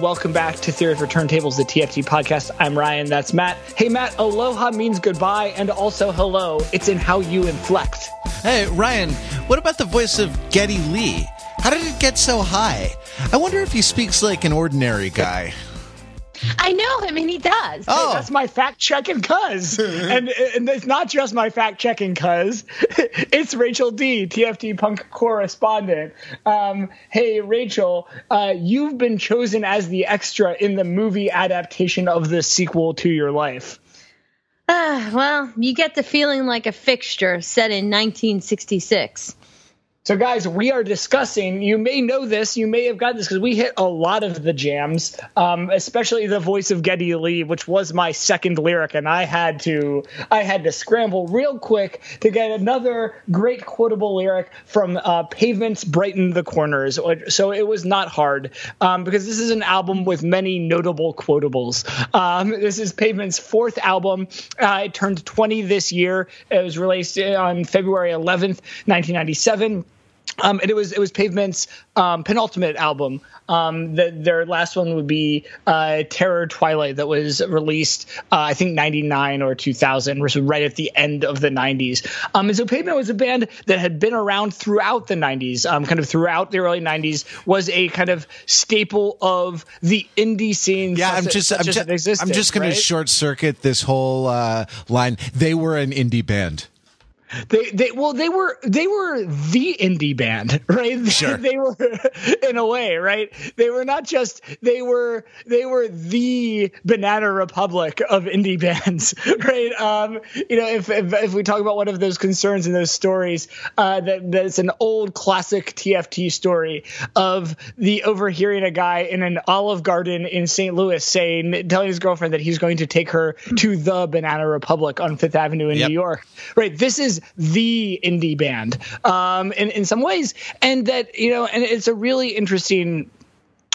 welcome back to Theory for Turntables, the TFT podcast. I'm Ryan, that's Matt. Hey, Matt, aloha means goodbye, and also hello. It's in how you inflect. Hey, Ryan, what about the voice of Geddy Lee? How did it get so high? I wonder if he speaks like an ordinary guy. I know him, and he does. Oh, that's my fact checking cuz, and and it's not just my fact checking cuz. It's Rachel D, TFT Punk correspondent. Um, hey, Rachel, uh, you've been chosen as the extra in the movie adaptation of the sequel to your life. Uh, well, you get the feeling like a fixture set in 1966. So, guys, we are discussing. You may know this. You may have got this because we hit a lot of the jams, um, especially the voice of Geddy Lee, which was my second lyric, and I had to I had to scramble real quick to get another great quotable lyric from uh, Pavements "Brighten the Corners." So it was not hard um, because this is an album with many notable quotables. Um, this is Pavement's fourth album. Uh, it turned 20 this year. It was released on February 11th, 1997. Um, and it was it was Pavement's um, penultimate album. Um, the, their last one would be uh, Terror Twilight, that was released uh, I think '99 or 2000, was right at the end of the '90s. Um, and so Pavement was a band that had been around throughout the '90s, um, kind of throughout the early '90s, was a kind of staple of the indie scene. Yeah, I'm just I'm just, I'm just going right? to short circuit this whole uh, line. They were an indie band. They they well they were they were the indie band, right? Sure. they were in a way, right? They were not just they were they were the Banana Republic of indie bands, right? Um, you know, if, if, if we talk about one of those concerns in those stories, uh, that that's an old classic TFT story of the overhearing a guy in an Olive Garden in St. Louis saying telling his girlfriend that he's going to take her to the Banana Republic on Fifth Avenue in yep. New York. Right. This is the indie band um, in in some ways, and that you know, and it's a really interesting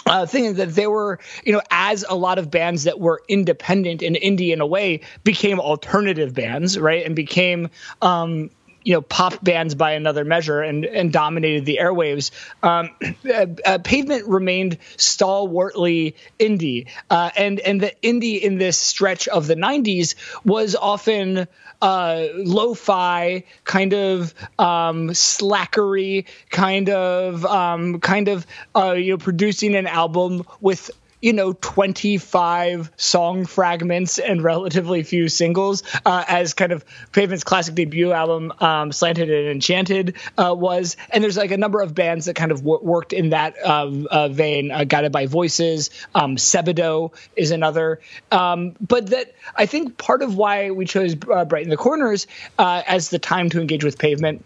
uh, thing that they were, you know, as a lot of bands that were independent and indie in a way became alternative bands, right, and became, um, you know, pop bands by another measure and and dominated the airwaves. Um, uh, uh, Pavement remained stalwartly indie, uh, and and the indie in this stretch of the '90s was often uh, lo-fi kind of um, slackery kind of um, kind of uh, you know producing an album with you know 25 song fragments and relatively few singles uh, as kind of Pavement's classic debut album um, Slanted and Enchanted uh, was. And there's like a number of bands that kind of worked in that uh, uh vein uh, Guided by Voices um, Sebadoh is another. Um, but that I think part of why we chose uh, Brighten the Corners as the time to engage with Pavement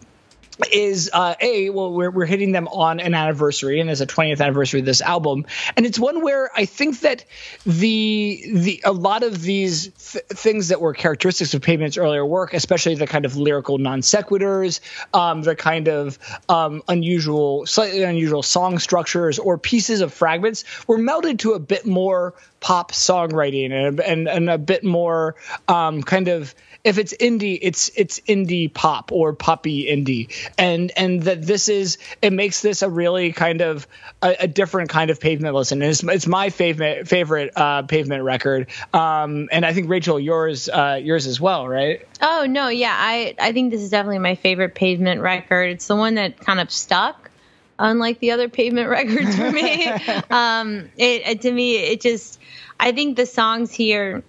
is uh, a well we're we're hitting them on an anniversary and as a 20th anniversary of this album. And it's one where I think that the the a lot of these th- things that were characteristics of Pavement's earlier work especially the kind of lyrical non sequiturs um, the kind of um, unusual slightly unusual song structures or pieces of fragments were melded to a bit more pop songwriting and and, and a bit more um, kind of if it's indie, it's it's indie pop or poppy indie, and and that this is it makes this a really kind of a, a different kind of pavement listen. And it's, it's my favorite favorite uh, pavement record, um, and I think Rachel, yours uh, yours as well, right? Oh no, yeah, I I think this is definitely my favorite pavement record. It's the one that kind of stuck unlike the other pavement records for me. um, it, it, to me, it just, I think the songs here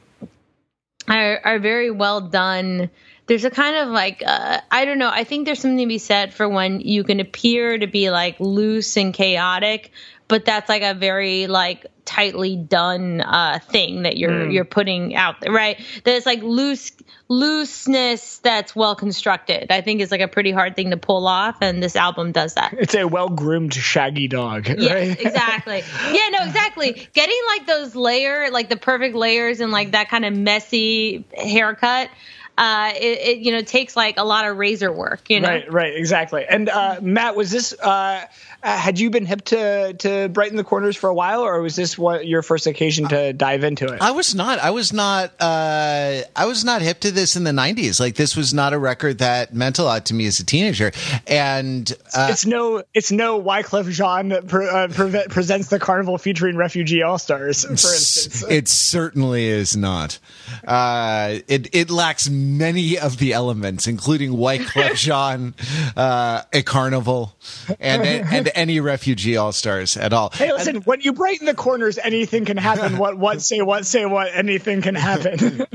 are, are very well done. There's a kind of like uh, I don't know. I think there's something to be said for when you can appear to be like loose and chaotic, but that's like a very like tightly done uh, thing that you're mm. you're putting out there, right? There's like loose looseness that's well constructed. I think is like a pretty hard thing to pull off, and this album does that. It's a well groomed shaggy dog, yeah, right? exactly. Yeah, no, exactly. Getting like those layer, like the perfect layers, and like that kind of messy haircut uh, it, it, you know takes like a lot of razor work. You know, right, right, exactly. And uh, Matt, was this uh, uh, had you been hip to to Brighten the Corners for a while, or was this what your first occasion to dive into it? I was not. I was not. Uh, I was not hip to this in the '90s. Like this was not a record that meant a lot to me as a teenager. And uh, it's no, it's no Wyclef Jean pre- uh, pre- presents the carnival featuring refugee all stars. For instance, it certainly is not. Uh, it it lacks many of the elements, including Wyclef Jean, uh, a carnival, and and any refugee all stars at all. Hey, listen, and, when you brighten the corners, anything can happen. What what say what say what anything can happen.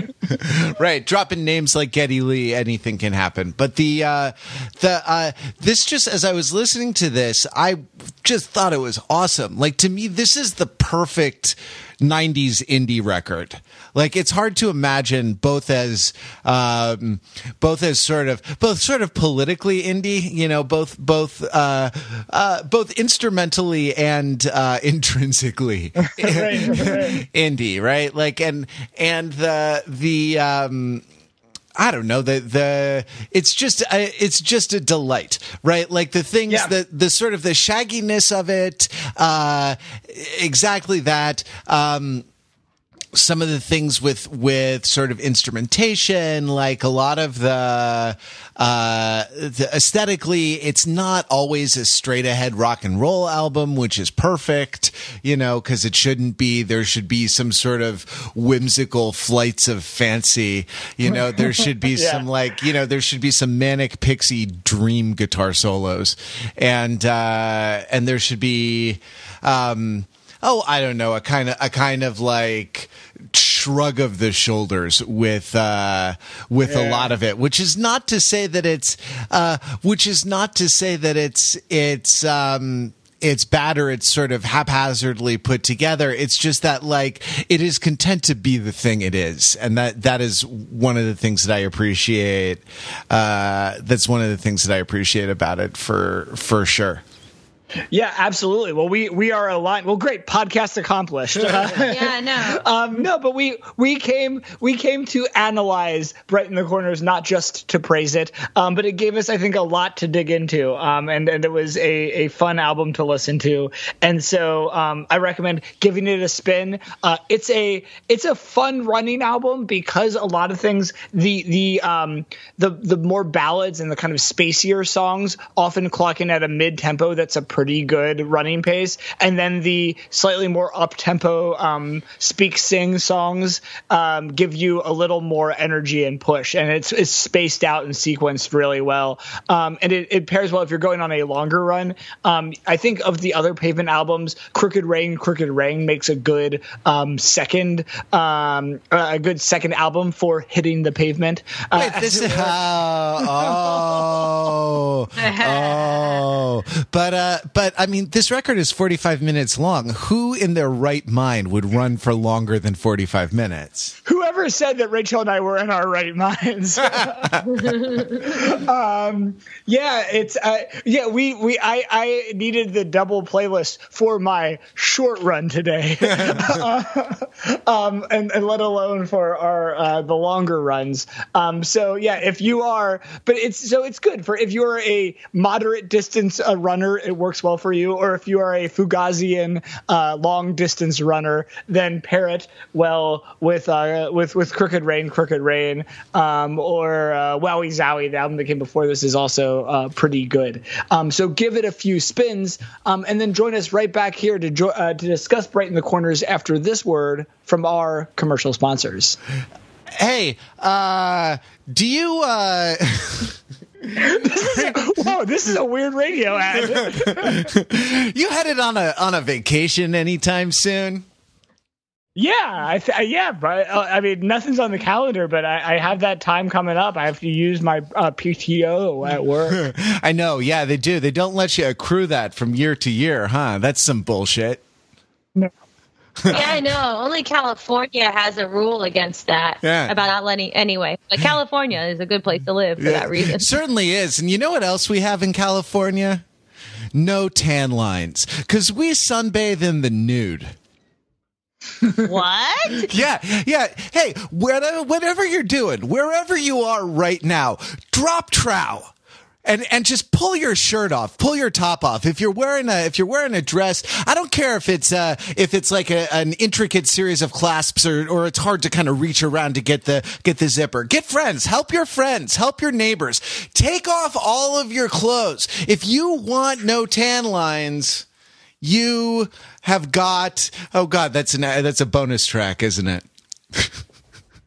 right, dropping names like Geddy Lee, anything can happen. But the uh, the uh, this just as I was listening to this, I just thought it was awesome. Like to me, this is the perfect 90s indie record. Like it's hard to imagine both as um, both as sort of both sort of politically indie, you know, both both uh, uh, both instrumentally and uh, intrinsically right, right. indie, right? Like and and the the um, I don't know the the it's just a, uh, it's just a delight, right? Like the things yeah. that the sort of the shagginess of it, uh, exactly that. Um, some of the things with with sort of instrumentation like a lot of the uh the aesthetically it's not always a straight ahead rock and roll album which is perfect you know because it shouldn't be there should be some sort of whimsical flights of fancy you know there should be yeah. some like you know there should be some manic pixie dream guitar solos and uh and there should be um oh, I don't know, a kind of a kind of like shrug of the shoulders with uh, with yeah. a lot of it, which is not to say that it's uh, which is not to say that it's it's um, it's bad or it's sort of haphazardly put together. It's just that like it is content to be the thing it is, and that that is one of the things that I appreciate. Uh, that's one of the things that I appreciate about it for for sure. Yeah, absolutely. Well, we we are aligned. Well, great podcast accomplished. yeah, no, um, no, but we we came we came to analyze Brighten the Corners, not just to praise it, um, but it gave us, I think, a lot to dig into, um, and and it was a a fun album to listen to, and so um, I recommend giving it a spin. Uh, it's a it's a fun running album because a lot of things the the um the the more ballads and the kind of spacier songs often clocking at a mid tempo that's a pretty pretty good running pace, and then the slightly more up tempo um, speak sing songs um, give you a little more energy and push, and it's, it's spaced out and sequenced really well, um, and it, it, pairs well if you're going on a longer run. Um, I think of the other Pavement albums, Crooked Rain, Crooked Rain makes a good um, second um, a good second album for hitting the pavement. Uh, Wait, this is how. Oh, oh, but uh, but I mean, this record is 45 minutes long. Who in their right mind would run for longer than 45 minutes? Whoever said that Rachel and I were in our right minds? um, yeah, it's uh, yeah. We we I I needed the double playlist for my short run today, um, and, and let alone for our uh, the longer runs. Um, so yeah, if you are, but it's so it's good for if you're a moderate distance uh, runner, it works well for you, or if you are a Fugazian uh, long distance runner, then pair it well with uh, with with Crooked Rain, Crooked Rain, um, or uh, Wowee Zowee. The album that came before this is also uh, pretty good. Um, so give it a few spins, um, and then join us right back here to jo- uh, to discuss Brighten the Corners after this word from our commercial sponsors. Hey, uh, do you? This is, whoa, this is a weird radio ad. you headed on a on a vacation anytime soon? Yeah, I th- yeah, but uh, I mean, nothing's on the calendar, but I, I, have that time coming up. I have to use my uh, PTO at work. I know. Yeah, they do. They don't let you accrue that from year to year, huh? That's some bullshit. No, yeah, I know. Only California has a rule against that. Yeah. About not letting anyway. But hmm. California is a good place to live for yeah, that reason. certainly is. And you know what else we have in California? No tan lines. Because we sunbathe in the nude. what? Yeah, yeah. Hey, whatever, whatever you're doing, wherever you are right now, drop trow. And, and just pull your shirt off, pull your top off. If you're wearing a, if you're wearing a dress, I don't care if it's, uh, if it's like a, an intricate series of clasps or, or it's hard to kind of reach around to get the, get the zipper. Get friends, help your friends, help your neighbors. Take off all of your clothes. If you want no tan lines, you have got oh god that's an that's a bonus track isn't it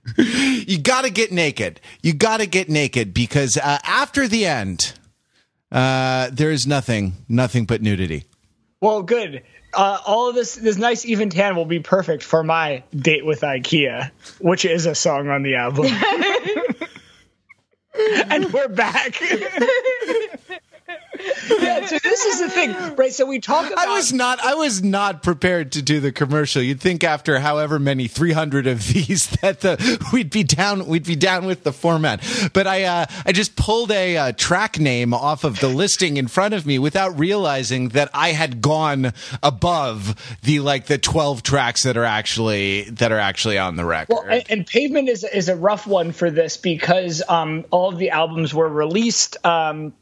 you got to get naked you got to get naked because uh, after the end uh, there is nothing nothing but nudity Well, good. Uh, all of this this nice even tan will be perfect for my date with IKEA, which is a song on the album. and we're back. Yeah, so this is the thing, right? So we talk about I was not I was not prepared to do the commercial. You'd think after however many 300 of these that the we'd be down we'd be down with the format. But I uh, I just pulled a uh, track name off of the listing in front of me without realizing that I had gone above the like the 12 tracks that are actually that are actually on the record. Well, and, and Pavement is is a rough one for this because um, all of the albums were released. Um,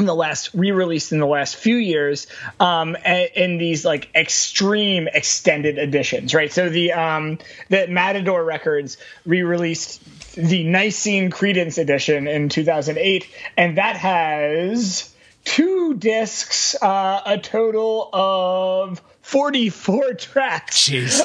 in the last re-released in the last few years um in these like extreme extended editions right so the um the matador records re-released the Nicene Creedence edition in 2008 and that has two discs uh a total of 44 tracks Jeez.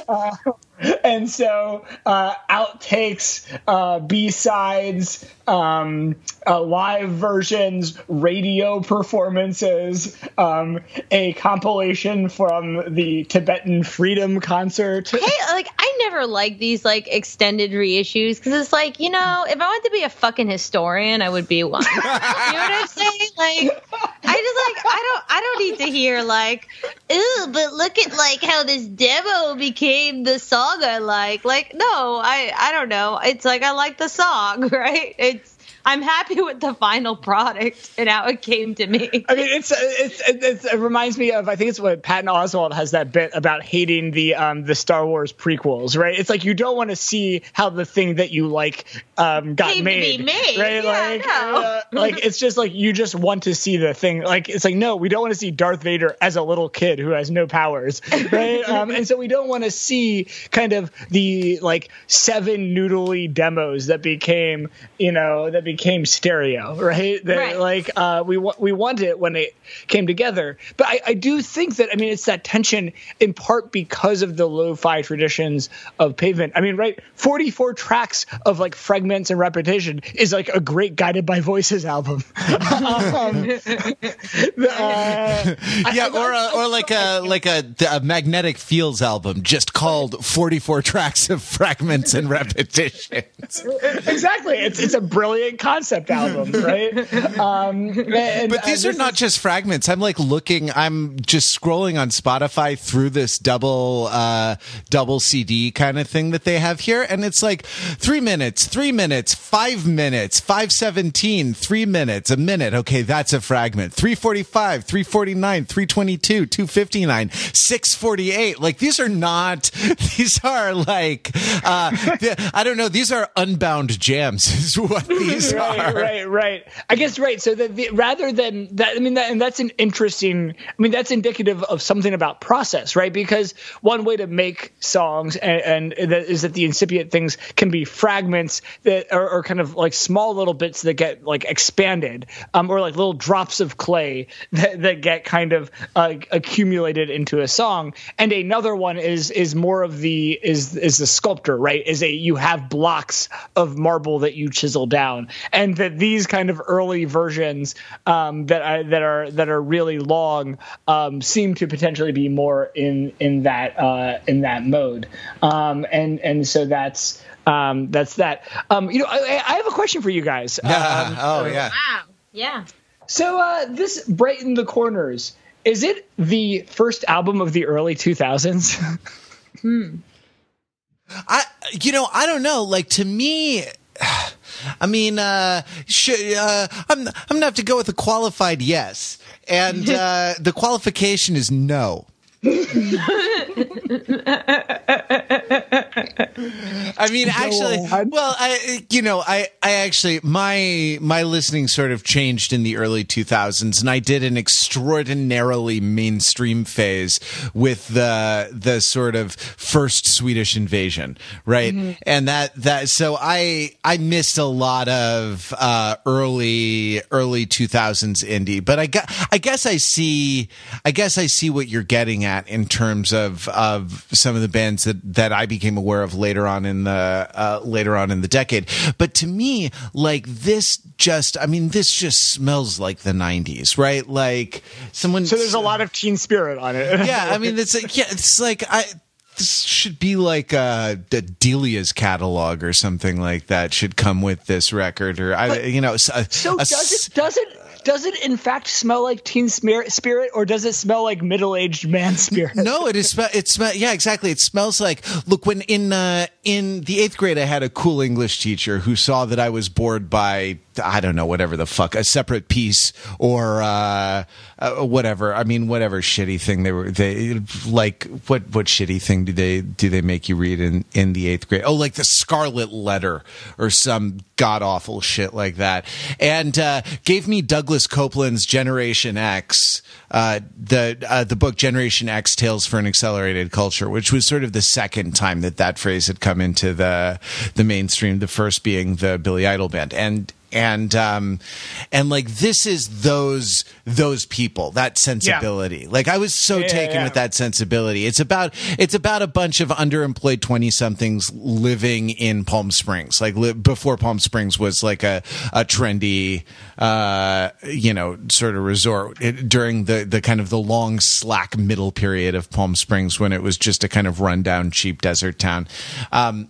and so uh, outtakes, uh, B sides, um, uh, live versions, radio performances, um, a compilation from the Tibetan Freedom Concert. Hey, like I never like these like extended reissues because it's like you know if I wanted to be a fucking historian, I would be one. you know what I'm saying? Like I just like I don't I don't need to hear like ooh, but look at like how this demo became the song I like. Like no, I I don't know. It's like I like the song, right? It's I'm happy with the final product and how it came to me. I mean, it's, it's, it's it reminds me of I think it's what Patton Oswalt has that bit about hating the um, the Star Wars prequels, right? It's like you don't want to see how the thing that you like um, got Came made, made. right? Yeah, like, uh, like it's just like you just want to see the thing. Like it's like no, we don't want to see Darth Vader as a little kid who has no powers, right? um, and so we don't want to see kind of the like seven noodly demos that became you know that became stereo, right? That, Right. Like uh, we we want it when it came together, but I, I do think that I mean it's that tension in part because of the lo-fi traditions of Pavement. I mean, right? Forty four tracks of like fragments and repetition is like a great guided by voices album. um, uh, yeah, or a, or like a like a, a magnetic fields album just called 44 tracks of fragments and repetitions. exactly. It's it's a brilliant concept album, right? Um, and, But uh, these are not is- just fragments. I'm like looking. I'm just scrolling on Spotify through this double uh, double CD kind of thing that they have here, and it's like three minutes, three minutes, five minutes, five seventeen, three minutes, a minute. Okay, that's a fragment. Three forty five, three forty nine, three twenty two, two fifty nine, six forty eight. Like these are not. These are like uh, the- I don't know. These are unbound jams. Is what these right, right, right. I guess right. So that the, rather than that, I mean, that, and that's an interesting. I mean, that's indicative of something about process, right? Because one way to make songs and, and that is that the incipient things can be fragments that are, are kind of like small little bits that get like expanded, um, or like little drops of clay that, that get kind of uh, accumulated into a song. And another one is is more of the is is the sculptor, right? Is a you have blocks of marble that you chisel down, and that these kind of early versions um, that are that are that are really long um, seem to potentially be more in in that uh, in that mode, um, and and so that's. Um, that's that. Um, you know, I, I have a question for you guys. Um, oh yeah. Wow. Yeah. so uh, this Brighten the Corners is it the first album of the early 2000s? hmm. I, you know, I don't know. Like to me, I mean, uh, should, uh, I'm, I'm gonna have to go with a qualified yes, and uh, the qualification is no. I mean, actually, well, I, you know, I, I actually, my, my listening sort of changed in the early 2000s, and I did an extraordinarily mainstream phase with the, the sort of first Swedish invasion, right? Mm-hmm. And that, that, so I, I missed a lot of, uh, early, early 2000s indie, but I got, I guess I see, I guess I see what you're getting at in terms of, of some of the bands that, that I became aware of later on in the uh, later on in the decade. But to me, like this, just I mean, this just smells like the '90s, right? Like someone. So there's a lot of teen spirit on it. yeah, I mean, it's like, yeah, it's like I this should be like a, a, Delia's catalog or something like that should come with this record or I you know a, so a, does it does it does it in fact smell like teen spirit, or does it smell like middle aged man spirit? No, it is. It smell. Yeah, exactly. It smells like. Look, when in uh, in the eighth grade, I had a cool English teacher who saw that I was bored by I don't know whatever the fuck a Separate Peace or uh, uh, whatever. I mean, whatever shitty thing they were they like. What what shitty thing do they do they make you read in in the eighth grade? Oh, like the Scarlet Letter or some god awful shit like that, and uh, gave me Douglas Coupland's Generation X, uh, the uh, the book Generation X: Tales for an Accelerated Culture, which was sort of the second time that that phrase had come into the the mainstream. The first being the Billy Idol band, and and um and like this is those those people that sensibility. Yeah. like i was so yeah, taken yeah, with that sensibility. It's about it's about a bunch of underemployed 20 somethings living in palm springs. Like li- before palm springs was like a a trendy uh you know sort of resort it, during the the kind of the long slack middle period of palm springs when it was just a kind of rundown cheap desert town. Um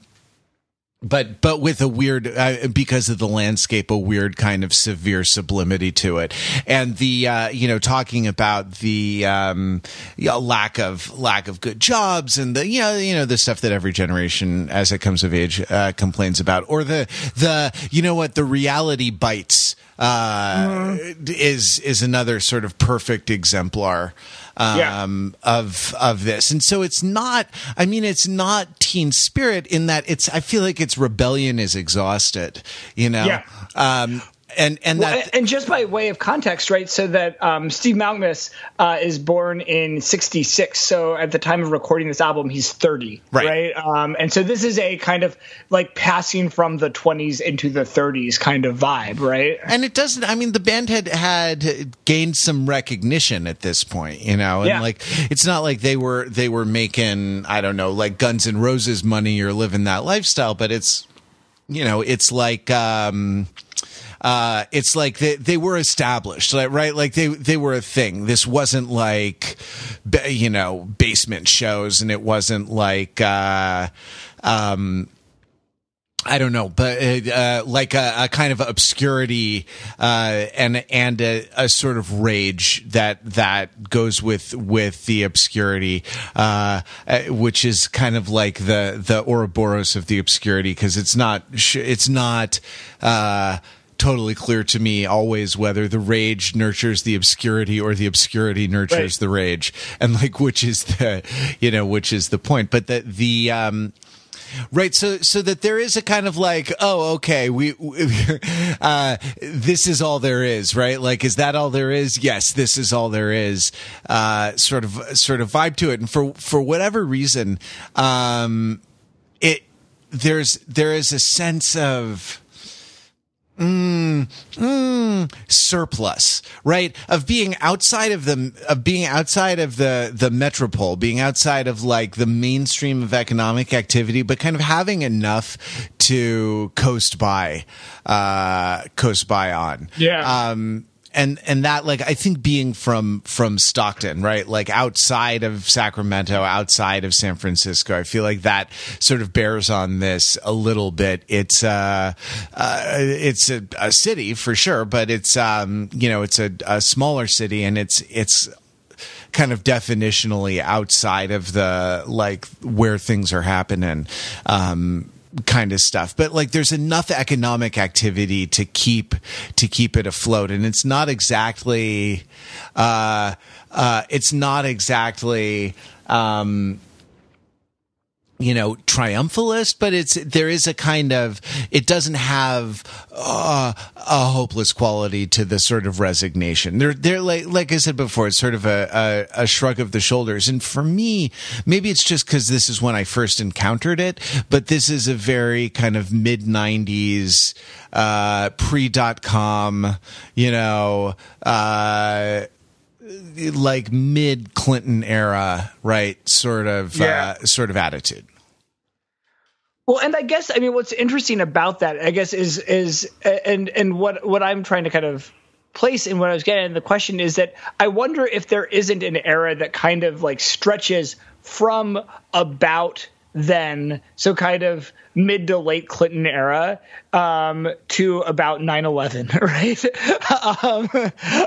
but but with a weird uh, because of the landscape a weird kind of severe sublimity to it and the uh, you know talking about the um, you know, lack of lack of good jobs and the you know you know the stuff that every generation as it comes of age uh, complains about or the the you know what the reality bites uh, mm. is is another sort of perfect exemplar um, yeah. of of this. And so it's not. I mean, it's not teen spirit in that it's. I feel like its rebellion is exhausted. You know. Yeah. Um, and and well, that and just by way of context, right? So that um, Steve Malkmus uh, is born in '66. So at the time of recording this album, he's 30, right? right? Um, and so this is a kind of like passing from the 20s into the 30s kind of vibe, right? And it doesn't. I mean, the band had had gained some recognition at this point, you know, and yeah. like it's not like they were they were making I don't know like Guns N' Roses money or living that lifestyle, but it's you know it's like. um uh, it's like they, they were established, right? Like they, they were a thing. This wasn't like, you know, basement shows and it wasn't like, uh, um, I don't know, but uh, uh, like a, a, kind of obscurity uh, and and a, a, sort of rage that that goes with with the obscurity, uh, uh, which is kind of like the the Ouroboros of the obscurity because it's not it's not uh, totally clear to me always whether the rage nurtures the obscurity or the obscurity nurtures right. the rage. And like which is the you know which is the point. But that the um right so so that there is a kind of like oh okay we, we uh this is all there is right? Like is that all there is? Yes this is all there is uh sort of sort of vibe to it. And for for whatever reason um it there's there is a sense of mm, mm, surplus, right? Of being outside of the of being outside of the the metropole, being outside of like the mainstream of economic activity, but kind of having enough to coast by, uh, coast by on. Yeah. Um, and and that like I think being from from Stockton, right? Like outside of Sacramento, outside of San Francisco, I feel like that sort of bears on this a little bit. It's uh, uh it's a, a city for sure, but it's um you know it's a, a smaller city and it's it's kind of definitionally outside of the like where things are happening. Um, kind of stuff but like there's enough economic activity to keep to keep it afloat. And it's not exactly uh uh it's not exactly um you know triumphalist but it's there is a kind of it doesn't have uh, a hopeless quality to the sort of resignation. They're they're like like i said before it's sort of a a, a shrug of the shoulders. And for me maybe it's just because this is when i first encountered it but this is a very kind of mid 90s uh pre-dot-com you know uh like mid Clinton era, right? Sort of, yeah. uh, sort of attitude. Well, and I guess I mean what's interesting about that, I guess, is is and and what what I'm trying to kind of place in what I was getting. The question is that I wonder if there isn't an era that kind of like stretches from about then, so kind of mid to late Clinton era um, to about 9/11, right? um,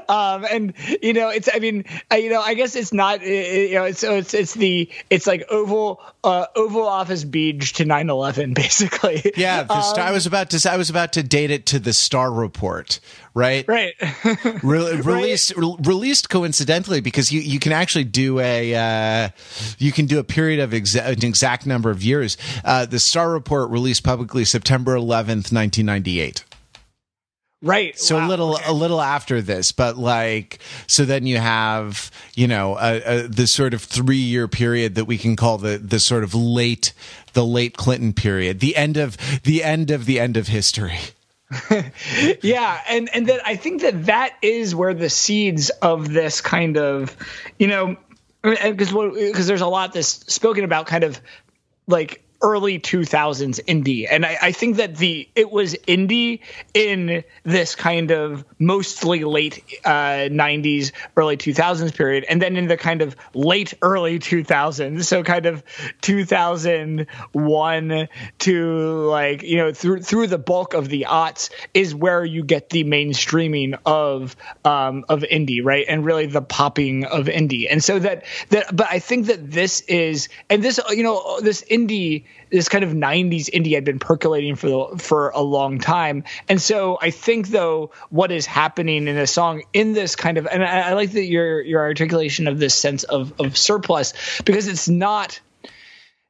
um, and you know, it's I mean, I, you know, I guess it's not you know, it's it's it's the it's like Oval uh, Oval Office Beach to 9/11, basically. Yeah, star, I um, was about to I was about to date it to the Starr Report, right? Right. Re- released right. Re- released coincidentally because you you can actually do a uh, you can do a period of exa- an exact number of years. Uh, the Starr Report report released publicly September 11th, 1998. Right. So wow. a little, okay. a little after this, but like, so then you have, you know, a, a, the sort of three year period that we can call the, the sort of late, the late Clinton period, the end of, the end of the end of history. yeah, and and that I think that that is where the seeds of this kind of, you know, because because there's a lot that's spoken about kind of like early 2000s indie. And I, I, think that the it was indie in this kind of mostly late uh, 90s early 2000s period and then in the kind of late early 2000s so kind of 2001 to like you know through through the bulk of the aughts is where you get the mainstreaming of um, of indie right? And really the popping of indie. And so that that but i think that this is and this you know this indie this kind of 90s indie had been percolating for the, for a long time. And so I think though what is happening in a song in this kind of and I, I like that your your articulation of this sense of of surplus because it's not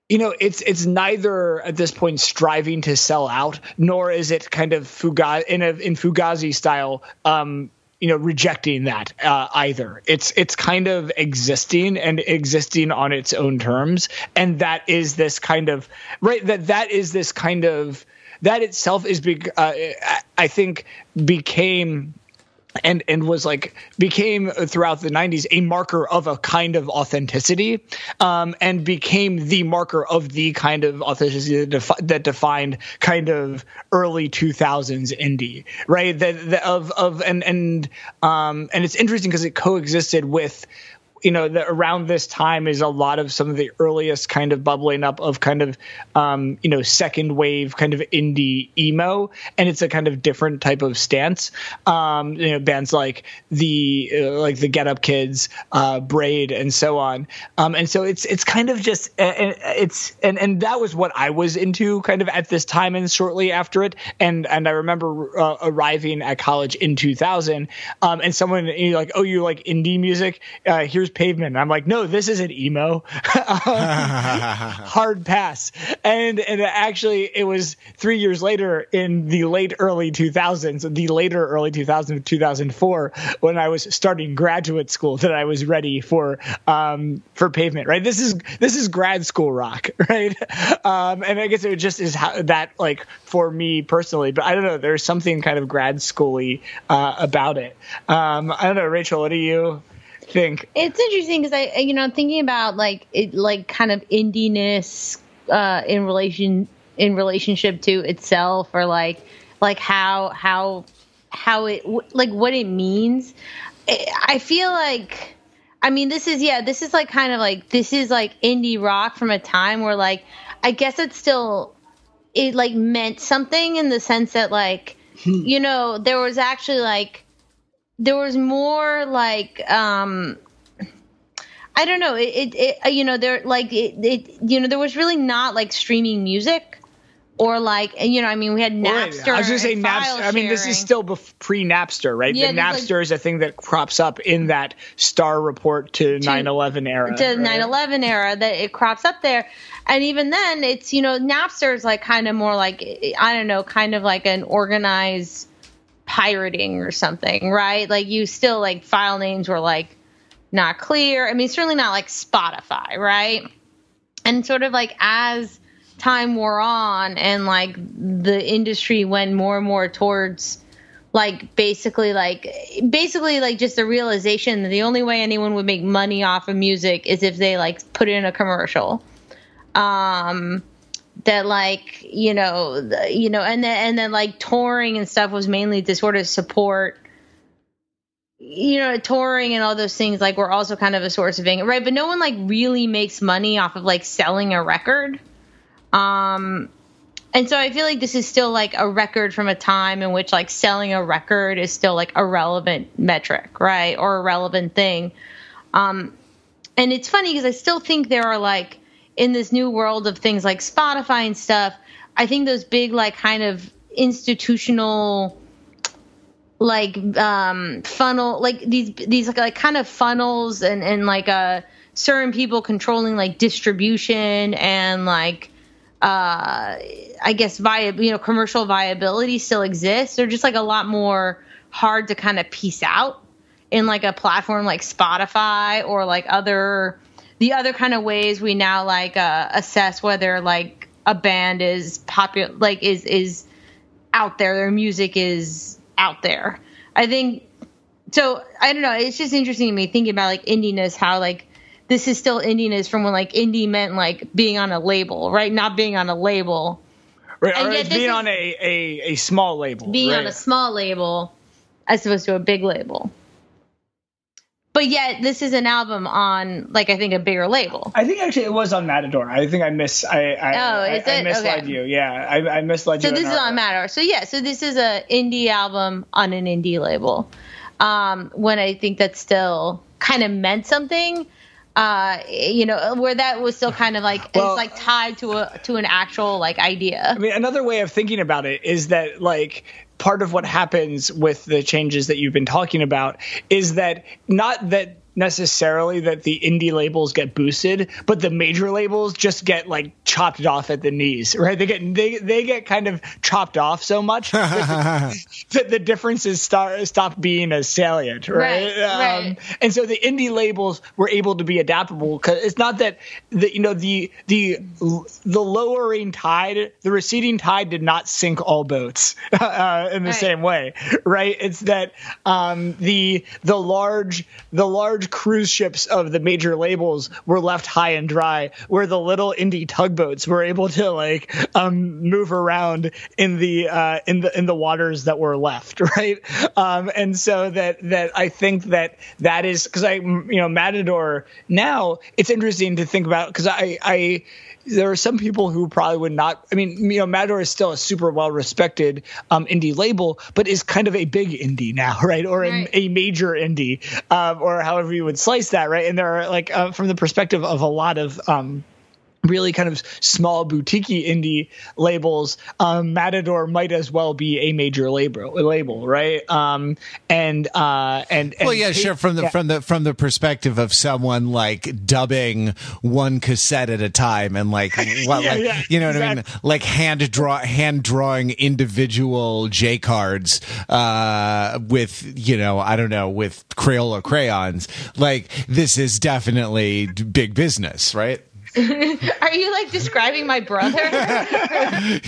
you know it's it's neither at this point striving to sell out nor is it kind of fugazi in a in fugazi style um you know rejecting that uh, either. It's it's kind of existing and existing on its own terms. And that is this kind of right that that is this kind of that itself is big uh, i think became and and was like became throughout the 90s a marker of a kind of authenticity um, and became the marker of the kind of authenticity that, defi- that defined kind of early 2000s indie right? That, of of and and um, and it's interesting because it coexisted with you know, around this time is a lot of some of the earliest kind of bubbling up of kind of, um, you know, second wave kind of indie emo, and it's a kind of different type of stance. Um, you know, bands like the uh, like the Get Up Kids, uh, Braid, and so on. Um, and so it's it's kind of just and it's and and that was what I was into kind of at this time and shortly after it. And and I remember uh, arriving at college in 2000, um, and someone you know, like, oh, you like indie music? Uh, here's pavement. I'm like, no, this isn't emo. Hard pass. And and actually, it was three years later in the late early 2000s, the later early 2000s, 2004, when I was starting graduate school, that I was ready for um, for pavement. Right. This is this is grad school rock. Right. Um, and I guess it just is how, that like for me personally, but I don't know. There's something kind of grad schooly uh, about it. Um, I don't know, Rachel. What do you? Think. It's interesting because I, you know, thinking about like it, like kind of indiness uh, in relation in relationship to itself, or like like how how how it like what it means. I feel like. I mean, this is yeah, this is like kind of like this is like indie rock from a time where like I guess it's still it like meant something in the sense that like hmm. you know there was actually like there was more like um I don't know. It, it, it, you know, there like it, it, you know, there was really not like streaming music or like you know, I mean, we had Napster. I was going to say Napster. I mean, this is still bef- pre Napster, right? Yeah, the Napster like- is a thing that crops up in that Starr Report to 9/11 era. to right? 9/11 era that it crops up there, and even then, it's you know, Napster is like kind of more like I don't know, kind of like an organized pirating or something, right? Like you still like file names were like not clear. I mean, certainly not like Spotify, right? And sort of like as time wore on and like the industry went more and more towards like basically like basically like just the realization that the only way anyone would make money off of music is if they like put it in a commercial um that like you know the, you know and then and then like touring and stuff was mainly to sort of support you know touring and all those things like were also kind of a source of income right but no one like really makes money off of like selling a record um and so I feel like this is still like a record from a time in which like selling a record is still like a relevant metric, right? Or a relevant thing. Um, and it's funny because I still think there are like in this new world of things like Spotify and stuff, I think those big like kind of institutional like um funnel like these these like, kind of funnels and and like uh certain people controlling like distribution and like uh I guess via you know commercial viability still exists. They're just like a lot more hard to kind of piece out in like a platform like Spotify or like other the other kind of ways we now like uh, assess whether like a band is popular like is is out there their music is out there. I think so I don't know, it's just interesting to me thinking about like indiness how like this is still indiness from when like indie meant like being on a label, right? Not being on a label Right, And yet being on a, a, a small label. being right? on a small label as opposed to a big label. But yet, this is an album on, like, I think a bigger label. I think actually it was on Matador. I think I miss. I, I, Oh, I, I misled Okay. you. Yeah, I, I misled So you. So this is on Matador. So yeah, so this is a indie album on an indie label. Um, when I think that still kind of meant something. Uh, you know, where that was still kind of like Well- it's like tied to a to an actual like idea. I mean, another way of thinking about it is that like part of what happens with the changes that you've been talking about is that not that necessarily that the indie labels get boosted, but the major labels just get like chopped off at the knees, right? They get they they get kind of chopped off so much that, the, that the differences start stop being as salient, right? Um, Right, right. and so the indie labels were able to be adaptable because it's not that the you know the the the lowering tide the receding tide did not sink all boats uh, in the Right. same way right it's that um, the the large the large cruise ships of the major labels were left high and dry where the little indie tugboats were able to like um, move around in the uh, in the in the waters that were left right? Um, and so that that I think that that is because I you know Matador now it's interesting to think about because I I there are some people who probably would not. I mean, you know, Matador is still a super well respected um, indie label, but is kind of a big indie now, right? Or Right. a, a major indie, um, or however you would slice that, right? And there are like uh, from the perspective of a lot of. Um, really kind of small boutique indie labels um, matador might as well be a major label label right um, and uh and, and Well, yeah, sure. From the yeah. from the from the perspective of someone like dubbing one cassette at a time, and like, what, Yeah, like yeah, you know what I mean, like hand draw hand drawing individual J cards uh, with you know I don't know with Crayola crayons. Like this is definitely big business, right? Are you like describing my brother?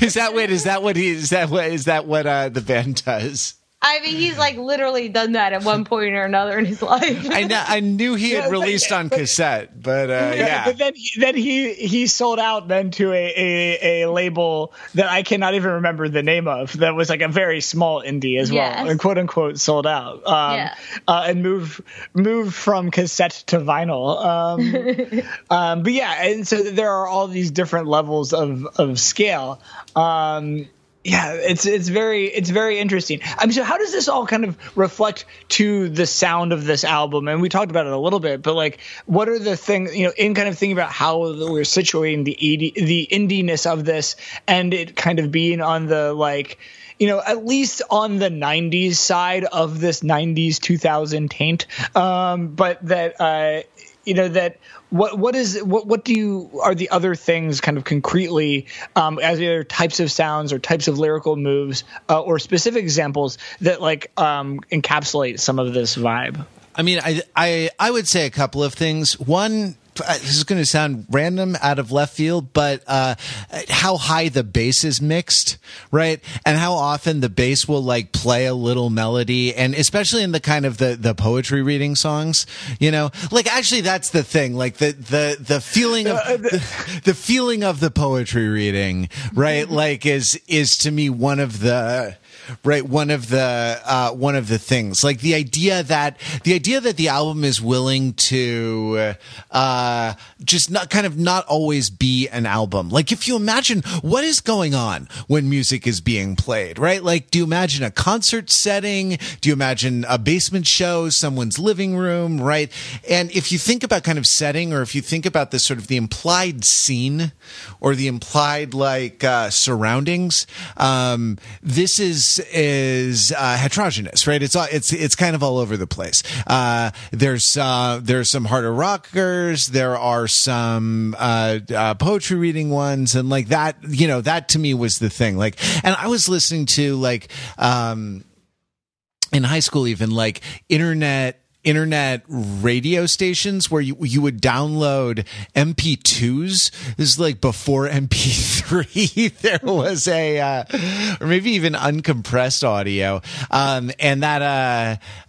Is that what is that what he is that what is that what uh, the band does? I mean, he's like literally done that at one point or another in his life. I kn- I knew he Yeah, had but- released on cassette, but uh, yeah. But then, then he he sold out then to a, a, a label that I cannot even remember the name of. That was like a very small indie as Yes. well, and quote unquote sold out. Um, Yeah. uh, and move moved from cassette to vinyl. Um, um, but yeah, and so there are all these different levels of of scale. Um, yeah it's it's very it's very interesting i mean so how does this all kind of reflect to the sound of this album and we talked about it a little bit but like what are the things you know in kind of thinking about how we're situating the the indiness of this and it kind of being on the like you know, at least on the 90s side of this 90s 2000 taint. Um, but that, uh, you know, that what what is what what do you are the other things kind of concretely um, as either types of sounds or types of lyrical moves uh, or specific examples that like um, encapsulate some of this vibe? I mean, I I I would say a couple of things. One, this is going to sound random out of left field, but uh, how high the bass is mixed, right? And how often the bass will like play a little melody, and especially in the kind of the the poetry reading songs, you know, like actually that's the thing, like the the the feeling of uh, the, the feeling of the poetry reading, right? Like is is to me one of the right one of the uh, one of the things. Like the idea that the idea that the album is willing to uh, just not kind of not always be an album like if you imagine what is going on when music is being played right like do you imagine a concert setting do you imagine a basement show someone's living room right and if you think about kind of setting or if you think about this sort of the implied scene or the implied like uh, surroundings um, this is is uh, heterogeneous, right? It's it's it's kind of all over the place. Uh, there's uh, there's some harder rockers. There are some uh, uh, poetry reading ones, and like that. You know, that to me was the thing. Like, and I was listening to like. Um, in high school, even like internet internet radio stations where you you would download MP2s. This is like before MP3. there was a uh, or maybe even uncompressed audio. Um, and that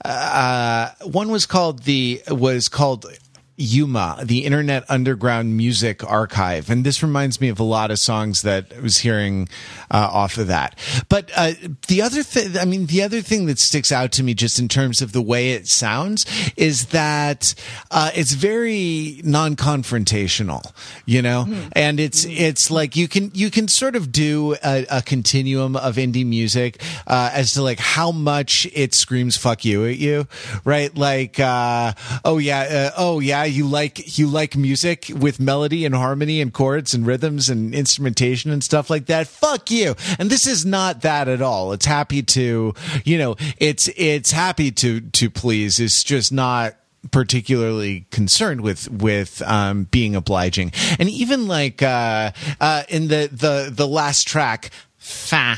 uh, uh, one was called the was called IUMA, the Internet Underground Music Archive. And this reminds me of a lot of songs that I was hearing uh, off of that. But uh, the other thing, I mean, the other thing that sticks out to me just in terms of the way it sounds is that uh, it's very non-confrontational, you know, mm-hmm. and it's it's like you can you can sort of do a, a continuum of indie music uh, as to like how much it screams "fuck you" at you, right? Like, uh, oh yeah, uh, oh yeah you like you like music with melody and harmony and chords and rhythms and instrumentation and stuff like that. Fuck you. And this is not that at all. It's happy to, you know, it's it's happy to to please. It's just not particularly concerned with with um, being obliging. And even like uh, uh, in the the the last track, fa,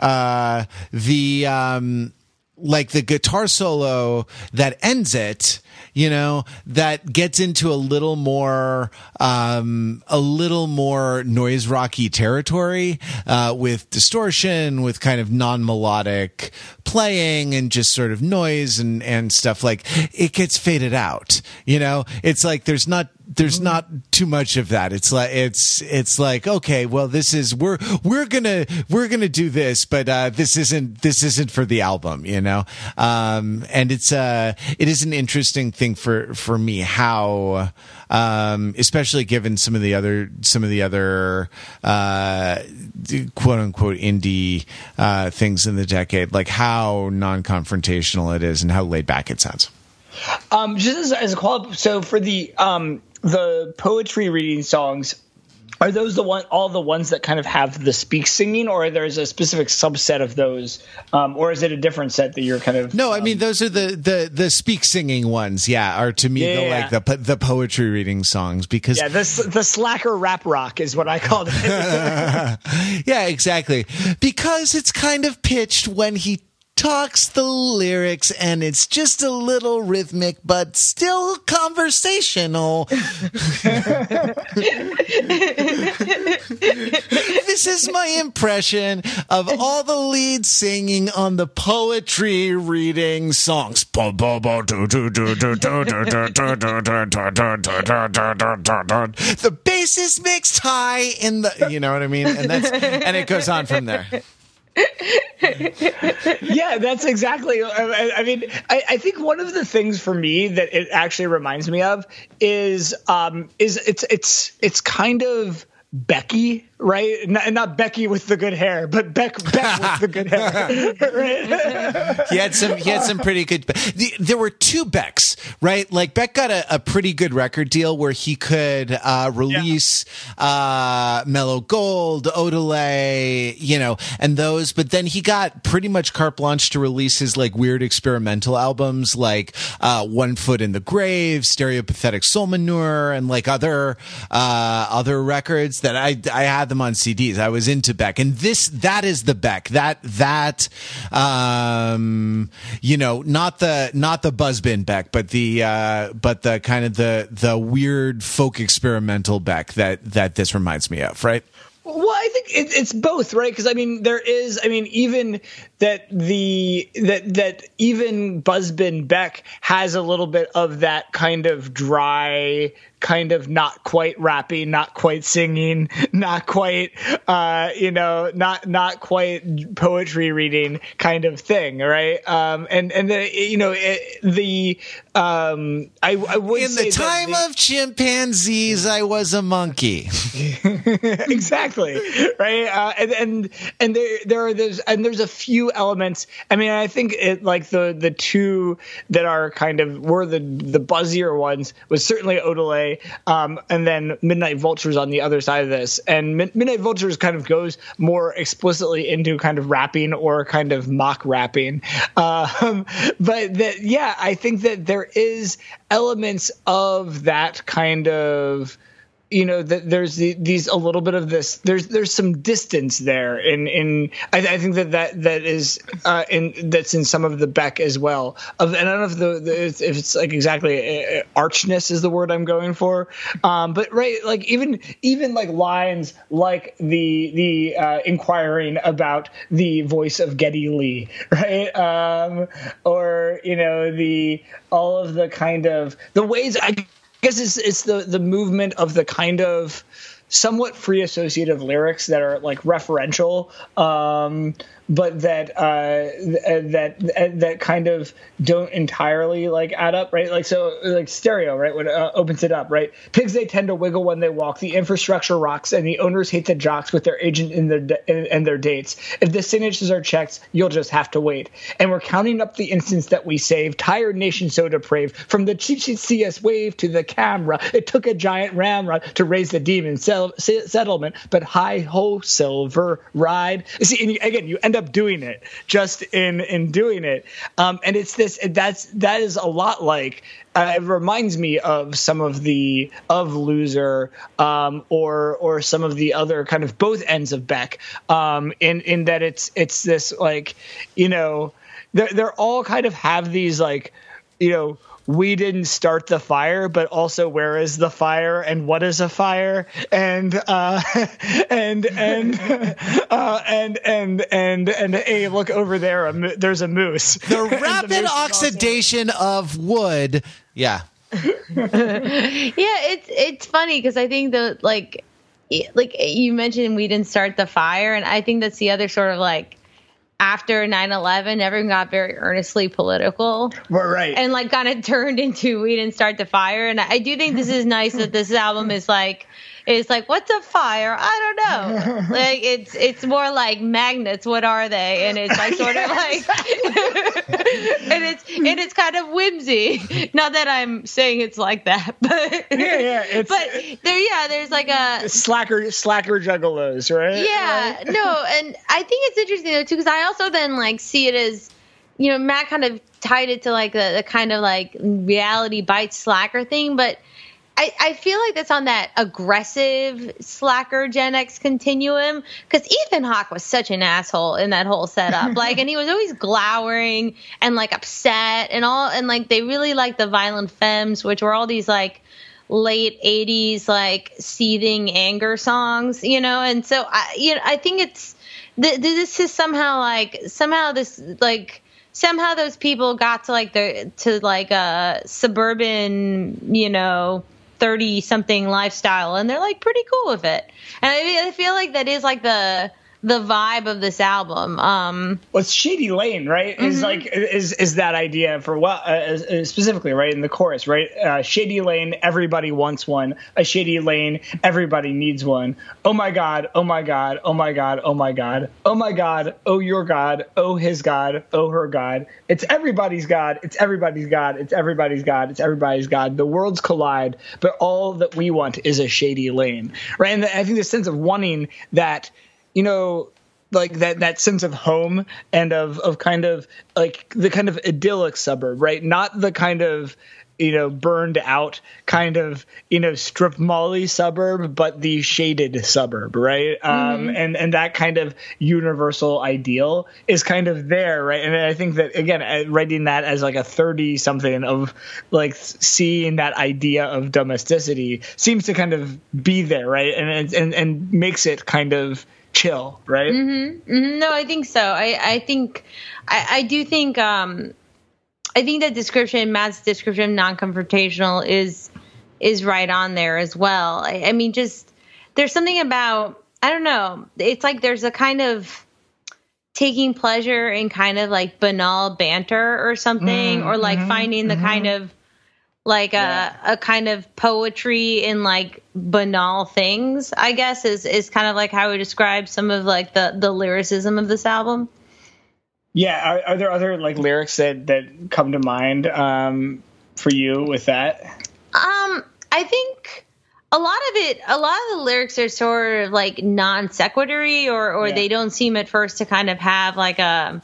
uh, the um, like the guitar solo that ends it you know, that gets into a little more, um, a little more noise rocky territory, uh, with distortion, with kind of non melodic playing and just sort of noise and, and stuff like it gets faded out. You know, it's like there's not there's not too much of that. It's like it's it's like okay, well this is we're we're gonna we're gonna do this, but uh, this isn't this isn't for the album, you know. Um, and it's uh it is an interesting thing for for me how um, especially given some of the other some of the other uh, quote unquote indie uh, things in the decade, like how non confrontational it is and how laid back it sounds. Um, just as, as a so for the um, the poetry reading songs are those the one all the ones that kind of have the speak singing or there's a specific subset of those um, or is it a different set that you're kind of no i um, mean those are the the the speak singing ones yeah are to me yeah, the yeah. like the the poetry reading songs because yeah the, the slacker rap rock is what i called it yeah exactly because it's kind of pitched when he talks the lyrics and it's just a little rhythmic but still conversational. this is my impression of all the lead singing on the poetry reading songs. the bass is mixed high in the you know what I mean? And that's and it goes on from there yeah, that's exactly. I, I mean, I, I, think one of the things for me that it actually reminds me of is um, is it's it's it's kind of Becky right? And not Becky with the good hair, but Beck Beck with the good hair. right? he had some. He had some pretty good. There were two Becks, right? Like Beck got a, a pretty good record deal where he could uh, release yeah. uh, Mellow Gold, Odelay, you know, and those. But then he got pretty much carte blanche to release his like weird experimental albums, like uh, One Foot in the Grave, Stereopathetic Soul Manure, and like other uh, other records that I I had them on CDs. I was into Beck, and this that is the Beck that that um you know not the not the buzzbin Beck, but the uh, but the kind of the the weird folk experimental Beck that that this reminds me of, right? Well, I think it, it's both, right? Because I mean, there is, I mean, even that the that that even Buzzbin Beck has a little bit of that kind of dry kind of not quite rapping, not quite singing, not quite, uh, you know, not not quite poetry reading kind of thing, right? Um, and and the you know it, the um, I, I would in the time the, of chimpanzees, I was a monkey. exactly, right? Uh, and and and there there are there's and there's a few elements. I mean, I think it like the the two that are kind of were the the buzzier ones was certainly Odelay um, and then Midnight Vultures on the other side of this. And Midnight Vultures kind of goes more explicitly into kind of rapping or kind of mock rapping. Um, but that, yeah, I think that there is elements of that kind of you know that there's the, these a little bit of this there's there's some distance there in in I, I think that that that is uh, in that's in some of the Beck as well. Of and I don't know if the, the if it's like exactly uh, archness is the word I'm going for. Um, but right like even even like lines like the the uh, inquiring about the voice of Geddy Lee right? Um, or you know the all of the kind of the ways I guess it's it's the the movement of the kind of somewhat free associative lyrics that are like referential. Um, but that uh, that that kind of don't entirely like add up, right? Like so, like stereo, right? When uh, opens it up, right? Pigs they tend to wiggle when they walk. The infrastructure rocks, and the owners hate the jocks with their agent in their and their dates. If the signatures are checked, you'll just have to wait. And we're counting up the instants that we save. Tired nation so depraved. From the CS wave to the camera, it took a giant ramrod to raise the demon sell- settlement. But high ho silver ride. See, and you, again, you end up doing it just in in doing it. Um, and it's this that's that is a lot like uh, it reminds me of some of the of loser um, or or some of the other kind of both ends of beck. Um, in in that it's it's this like you know they're, they're all kind of have these like you know we didn't start the fire, but also where is the fire and what is a fire and uh, and and uh, and and and and hey, look over there, a, there's a moose. The rapid the oxidation of wood. Yeah. yeah, it's it's funny because I think the like like you mentioned we didn't start the fire, and I think that's the other sort of like after 9-11 everyone got very earnestly political. Right and like kind of turned into we didn't start the fire. And i do think this is nice that this album is like is like what's a fire? I don't know. Like it's it's more like magnets. What are they? And it's like sort of like and it's and it's kind of whimsy. Not that i'm saying it's like that but yeah yeah it's, but there yeah there's like a slacker slacker juggalos right? Yeah no and i think it's interesting though too because i also then like see it as you know matt kind of tied it to like the, the kind of like reality bites slacker thing but I, I feel like that's on that aggressive slacker Gen X continuum because Ethan Hawke was such an asshole in that whole setup. like, and he was always glowering and like upset and all. And like, they really like the Violent Femmes, which were all these like late 80s, like seething anger songs, you know? And so I, you know, I think it's, th- this is somehow like, somehow this, like, somehow those people got to like the, to like a suburban, you know, 30 something lifestyle and they're like pretty cool with it. And I, I feel like that is like the the vibe of this album. Um, What's Shady Lane, right? Is like is is that idea for what uh, is specifically right in the chorus, right? Uh, shady Lane, everybody wants one. A shady lane, everybody needs one. Oh my God! Oh my God! Oh my God! Oh my God! Oh my God! Oh your God! Oh his God! Oh her God! It's everybody's God! It's everybody's God! It's everybody's God! It's everybody's God! The worlds collide, but all that we want is a shady lane, right? And I think the sense of wanting that you know like that that sense of home and of of kind of like the kind of idyllic suburb right? Not the kind of you know burned out kind of you know strip molly suburb but the shaded suburb right? Um and and that kind of universal ideal is kind of there right? And i think that again writing that as like a 30 something of like seeing that idea of domesticity seems to kind of be there right? And and and makes it kind of chill right Mhm, No, I think so. I, I think, I, I do think, um, I think that description, Matt's description, of non-confrontational is, is right on there as well. I, I mean, just there's something about, I don't know. It's like there's a kind of taking pleasure in kind of like banal banter or something, or like finding the kind of like a, a kind of poetry in like banal things i guess is is kind of like how we describe some of like the the lyricism of this album Yeah, are, are there other like lyrics that that come to mind um, for you with that? um i think a lot of it a lot of the lyrics are sort of like non sequitory or or Yeah. they don't seem at first to kind of have like a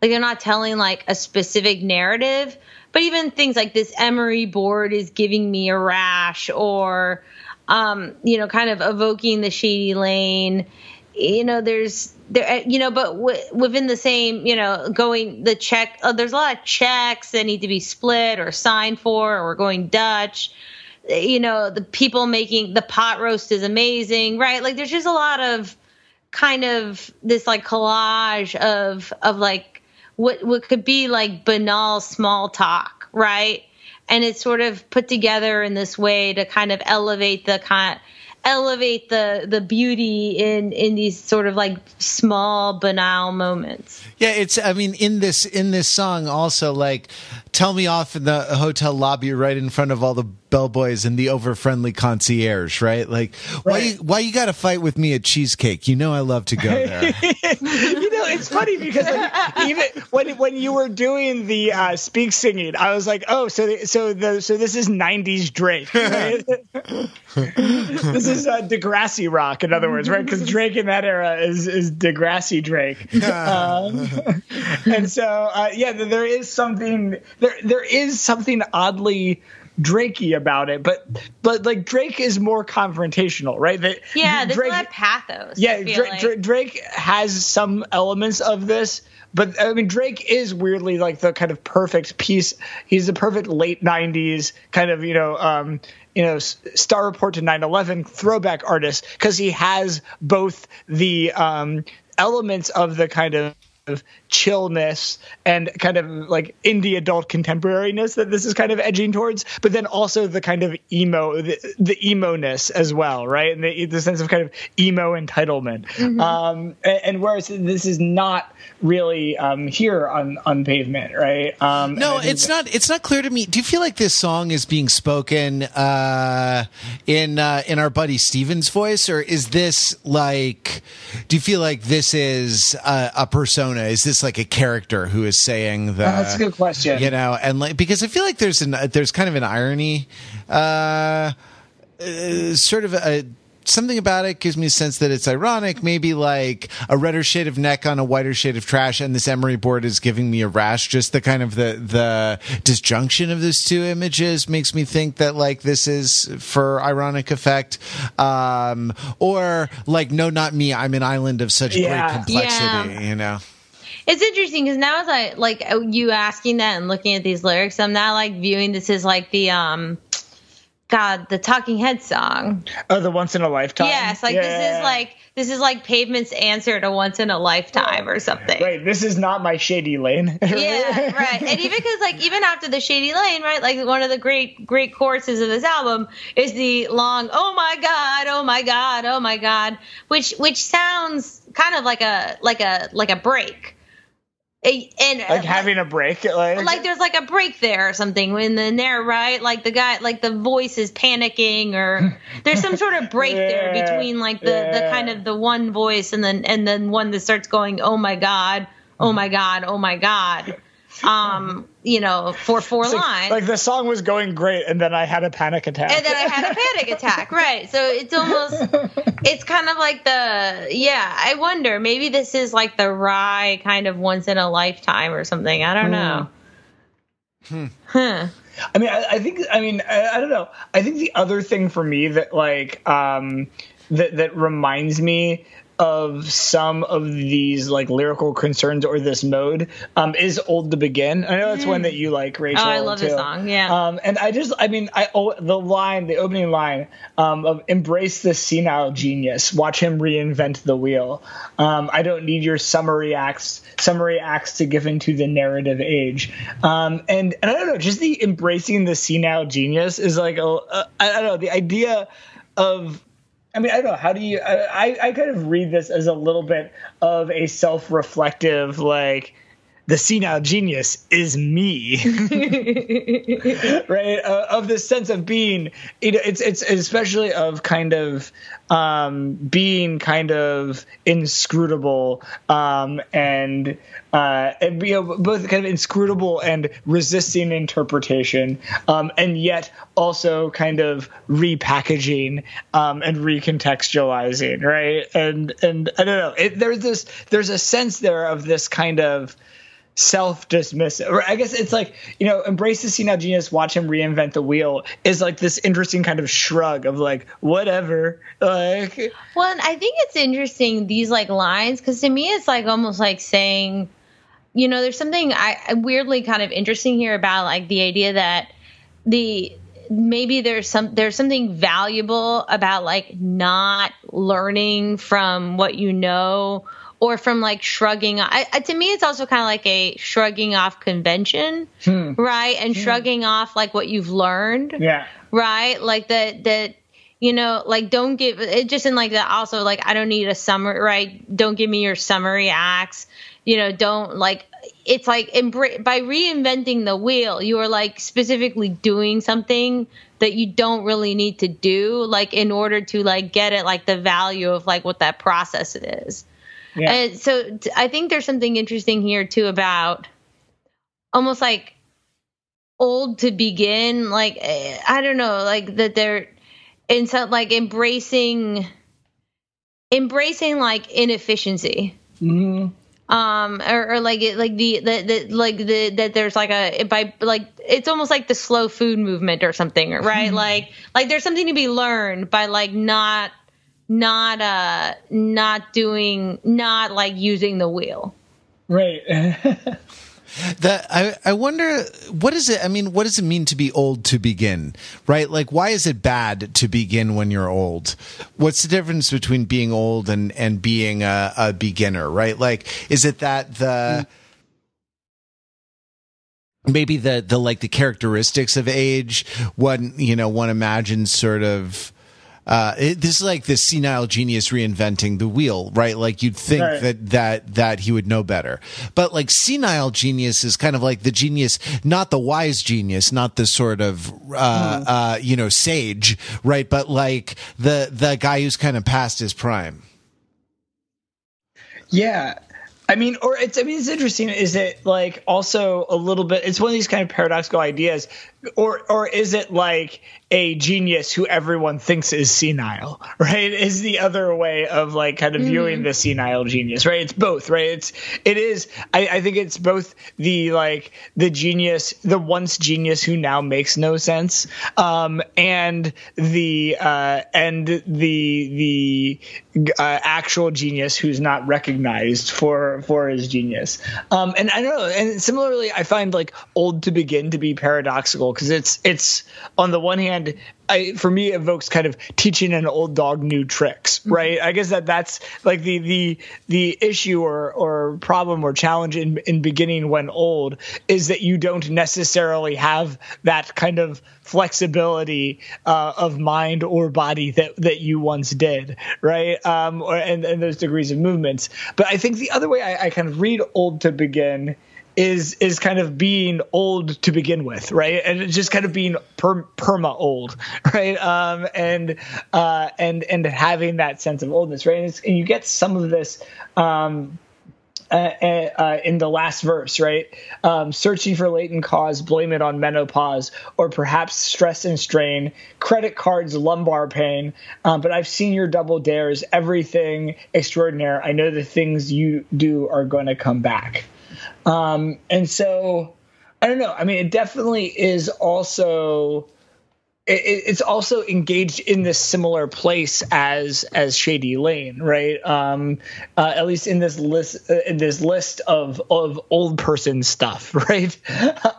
like they're not telling like a specific narrative but even things like this emery board is giving me a rash or um you know kind of evoking the shady lane. You know there's there you know but w- within the same you know going the check uh, there's a lot of checks that need to be split or signed for or going dutch. You know the people making the pot roast is amazing right? Like there's just a lot of kind of this like collage of of like what what could be like banal small talk right? And it's sort of put together in this way to kind of elevate the kind elevate the the beauty in in these sort of like small banal moments Yeah, it's. I mean, in this in this song, also like, tell me off in the hotel lobby right in front of all the bellboys and the over friendly concierge, right? Like, why you why you got to fight with me at cheesecake? You know I love to go there. you know, it's funny because like, even when when you were doing the uh, speak singing, I was like, oh, so the, so the so this is '90s Drake. Right? this is uh, Degrassi rock, in other words, right? Because Drake in that era is is Degrassi Drake. Um, and so, uh, yeah, there is something there. There is something oddly. Drakey about it, but but like Drake is more confrontational, right? That yeah there's Drake, a lot of pathos yeah, Drake, like. Drake, Drake has some elements of this, but I mean, Drake is weirdly like the kind of perfect piece. He's the perfect late '90s kind of you know, um, you know, Starr Report to 9/11 throwback artist because he has both the um, elements of the kind of chillness and kind of like indie adult contemporariness that this is kind of edging towards, but then also the kind of emo, the, the emo ness as well, right? And the, the sense of kind of emo entitlement. Um, and, and whereas this is not really um, here on on pavement, right? Um, No, I think it's not. It's not clear to me. Do you feel like this song is being spoken uh, in uh, in our buddy Stephen's voice, or is this like? Do you feel like this is a, a persona? Is this like a character who is saying the? That's a good question. You know, and like because I feel like there's an there's kind of an irony, uh, uh, sort of a. Something about it gives me a sense that it's ironic. Maybe like a redder shade of neck on a whiter shade of trash, and this emery board is giving me a rash. Just the kind of the the disjunction of those two images makes me think that like this is for ironic effect, um, or like no, not me. I'm an island of such Yeah. great complexity. Yeah. You know. It's interesting because now as I like you asking that and looking at these lyrics, I'm now like viewing this as like the um God, the Talking Head song. Oh, the Once in a Lifetime. Yes, like Yeah. this is like this is like Pavement's answer to Once in a Lifetime or something. Right, this is not my shady lane. Yeah, right. And even because like even after the Shady Lane, right? Like one of the great great choruses of this album is the long "Oh my God, oh my God, oh my God," which which sounds kind of like a like a like a break. A- And like having a break. Like, like there's like a break there or something when in there right like the guy like the voice is panicking or there's some sort of break there between like the the kind of the one voice and then and then one that starts going oh my god oh my god oh my god um you know for four It's lines like the song was going great, and then I had a panic attack. and then I had a panic attack, right? So it's almost, it's kind of like the, yeah. I wonder, maybe this is like the rye kind of once in a lifetime or something. I don't know. Huh. I mean, I, I think. I mean, I, I don't know. I think the other thing for me that like um that that reminds me of some of these like lyrical concerns or this mode um is old to begin. I know it's one that you like, Rachel. Oh, I love this too. song, yeah. Um, and I just, I mean, I oh, the line, the opening line um, of "Embrace the senile genius, watch him reinvent the wheel." Um, I don't need your summary acts, summary acts to give into the narrative age. Um, and and I don't know, just the embracing the senile genius is like, a, a, I don't know, the idea of I mean, I don't know. How do you? I, I- kind of read this as a little bit of a self-reflective, like the senile genius is me, right? Uh, of this sense of being, you know, it's it's especially of kind of um, being kind of inscrutable um, and uh, and you know, both kind of inscrutable and resisting interpretation, um, and yet also kind of repackaging um, and recontextualizing, right? And and I don't know. It, there's this there's a sense there of this kind of self-dismissive or i guess it's like you know embrace the senile genius watch him reinvent the wheel is like this interesting kind of shrug of like whatever like Well, and I think it's interesting these like lines because to me it's like almost like saying, you know, there's something I weirdly kind of interesting here about like the idea that the maybe there's some there's something valuable about like not learning from what you know or from like shrugging I, I, to me it's also kind of like a shrugging off convention hmm. right and hmm. shrugging off like what you've learned yeah right? Like that that you know, like don't give it just in like that also like I don't need a summary, right? Don't give me your summary acts. You know, don't like it's like by reinventing the wheel, you are like specifically doing something that you don't really need to do like in order to like get it like the value of like what that process is. Yeah And so I think there's something interesting here too about almost like old to begin. Like eh, I don't know, like that they're in some like embracing embracing like inefficiency. Mhm. Um, or, or like it, like the, the, the like the that there's like a by like it's almost like the slow food movement or something, right? like like there's something to be learned by like not not uh not doing not like using the wheel. right That I, I wonder what is it? I mean, what does it mean to be old to begin? Right? Like, why is it bad to begin when you're old? What's the difference between being old and and being a, a beginner? Right? Like, is it that the maybe the the like the characteristics of age? One you know one imagines sort of. Uh, it, this is like the senile genius reinventing the wheel, right? Like you'd think Right. that that that he would know better. But like senile genius is kind of like the genius, not the wise genius, not the sort of uh, uh, you know sage, right? But like the the guy who's kind of past his prime. Yeah. I mean, or it's, I mean, it's interesting. Is it like also a little bit, it's one of these kind of paradoxical ideas, or, or is it like a genius who everyone thinks is senile, right? Is the other way of like kind of viewing the senile genius, right? It's both, right? It's, it is, I, I think it's both the like the genius, the once genius who now makes no sense, um, and the, uh, and the, the, uh, actual genius who's not recognized for for his genius. Um, and I don't know. And similarly, I find like old to begin to be paradoxical because it's it's on the one hand I, for me evokes kind of teaching an old dog new tricks Mm-hmm. right? I guess that that's like the the the issue or or problem or challenge in in beginning when old is that you don't necessarily have that kind of flexibility uh, of mind or body that that you once did right? Um or and, and those degrees of movements. But i think the other way I, I kind of read old to begin is is kind of being old to begin with, right? And just kind of being per, perma old, right? Um, and uh, and and having that sense of oldness, right? And, and you get some of this. Um, uh, uh, in the last verse, right? Um, searching for latent cause, blame it on menopause, or perhaps stress and strain, credit cards, lumbar pain. Um, but I've seen your double dares, everything extraordinary. I know the things you do are going to come back. Um, and so I don't know. I mean, it definitely is also it, it's also engaged in this similar place as as Shady Lane, right? Um, uh, at least in this list, uh, in this list of of old person stuff, right?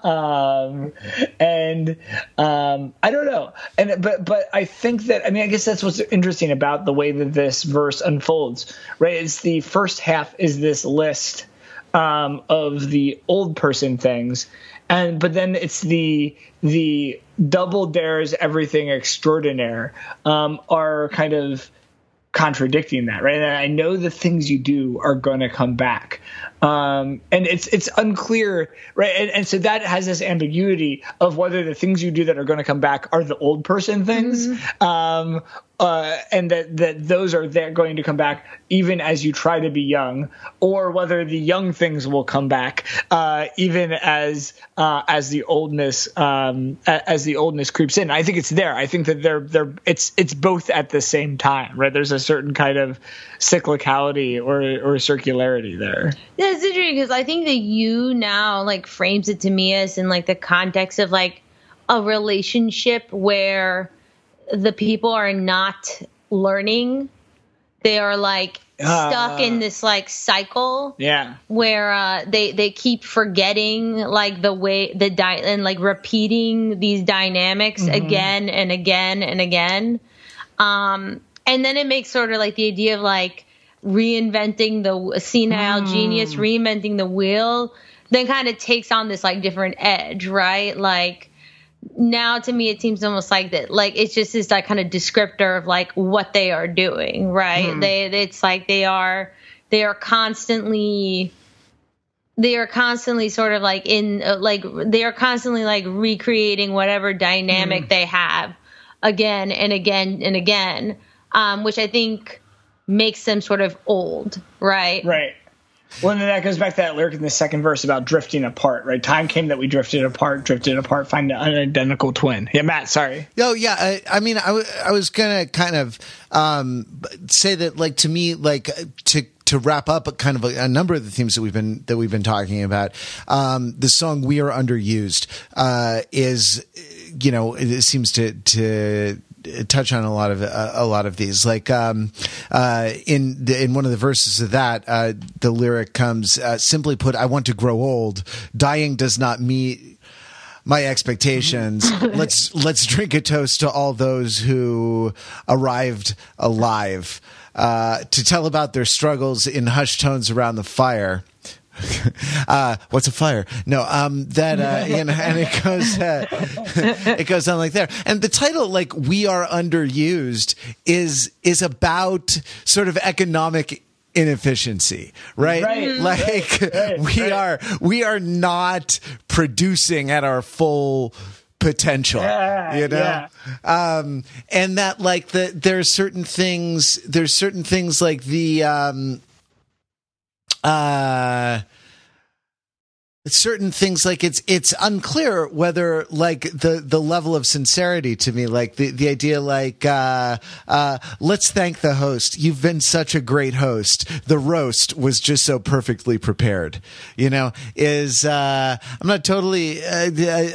um, and um, I don't know, and but but I think that I mean I guess that's what's interesting about the way that this verse unfolds, right? It's the first half is this list um, of the old person things, and but then it's the the double dares everything extraordinaire um, are kind of contradicting that, right? And I know the things you do are going to come back, um, and it's it's unclear, right? And, and so that has this ambiguity of whether the things you do that are going to come back are the old person things, um, uh, and that that those are they're going to come back even as you try to be young, or whether the young things will come back uh, even as uh, as the oldness um, as the oldness creeps in. I think it's there. I think that they're they're it's it's both at the same time, right? There's a certain kind of cyclicality or or circularity there. Yeah, it's interesting because I think that you now like frames it to me as in like the context of like a relationship where the people are not learning. They are like stuck Ah. in this like cycle Yeah. where uh, they they keep forgetting like the way the di- and like repeating these dynamics again and again and again. Um, and then it makes sort of like the idea of like reinventing the senile genius, reinventing the wheel, then kind of takes on this like different edge, right? Like now to me it seems almost like that like it's just this like kind of descriptor of like what they are doing, right? They it's like they are they are constantly they are constantly sort of like in uh, like they are constantly like recreating whatever dynamic they have again and again and again um, which i think makes them sort of old right Right. Well, and that goes back to that lyric in the second verse about drifting apart, right? Time came that we drifted apart, drifted apart, find an unidentical twin. Yeah, Matt, sorry. Oh yeah, I, I mean, I, w- I was gonna kind of um, say that, like to me, like to to wrap up kind of a, a number of the themes that we've been that we've been talking about. Um, the song "We Are Underused" uh, is, you know, it seems to to touch on a lot of uh, a lot of these. Like um, uh, in the, in one of the verses of that, uh, the lyric comes uh, simply put, "I want to grow old. Dying does not meet." my expectations. let's let's drink a toast to all those who arrived alive uh, to tell about their struggles in hushed tones around the fire. uh, what's a fire? No, um, that uh, you know, and it goes, uh, it goes on like there. And the title, like "We Are Underused," is is about sort of economic inefficiency, right? Right, Like right, we right. are we are not producing at our full potential Yeah, you know um and that like the there's certain things there's certain things like the um uh certain things like it's it's unclear whether like the the level of sincerity to me like the the idea like uh uh let's thank the host. You've been such a great host. The roast was just so perfectly prepared you know is uh i'm not totally uh,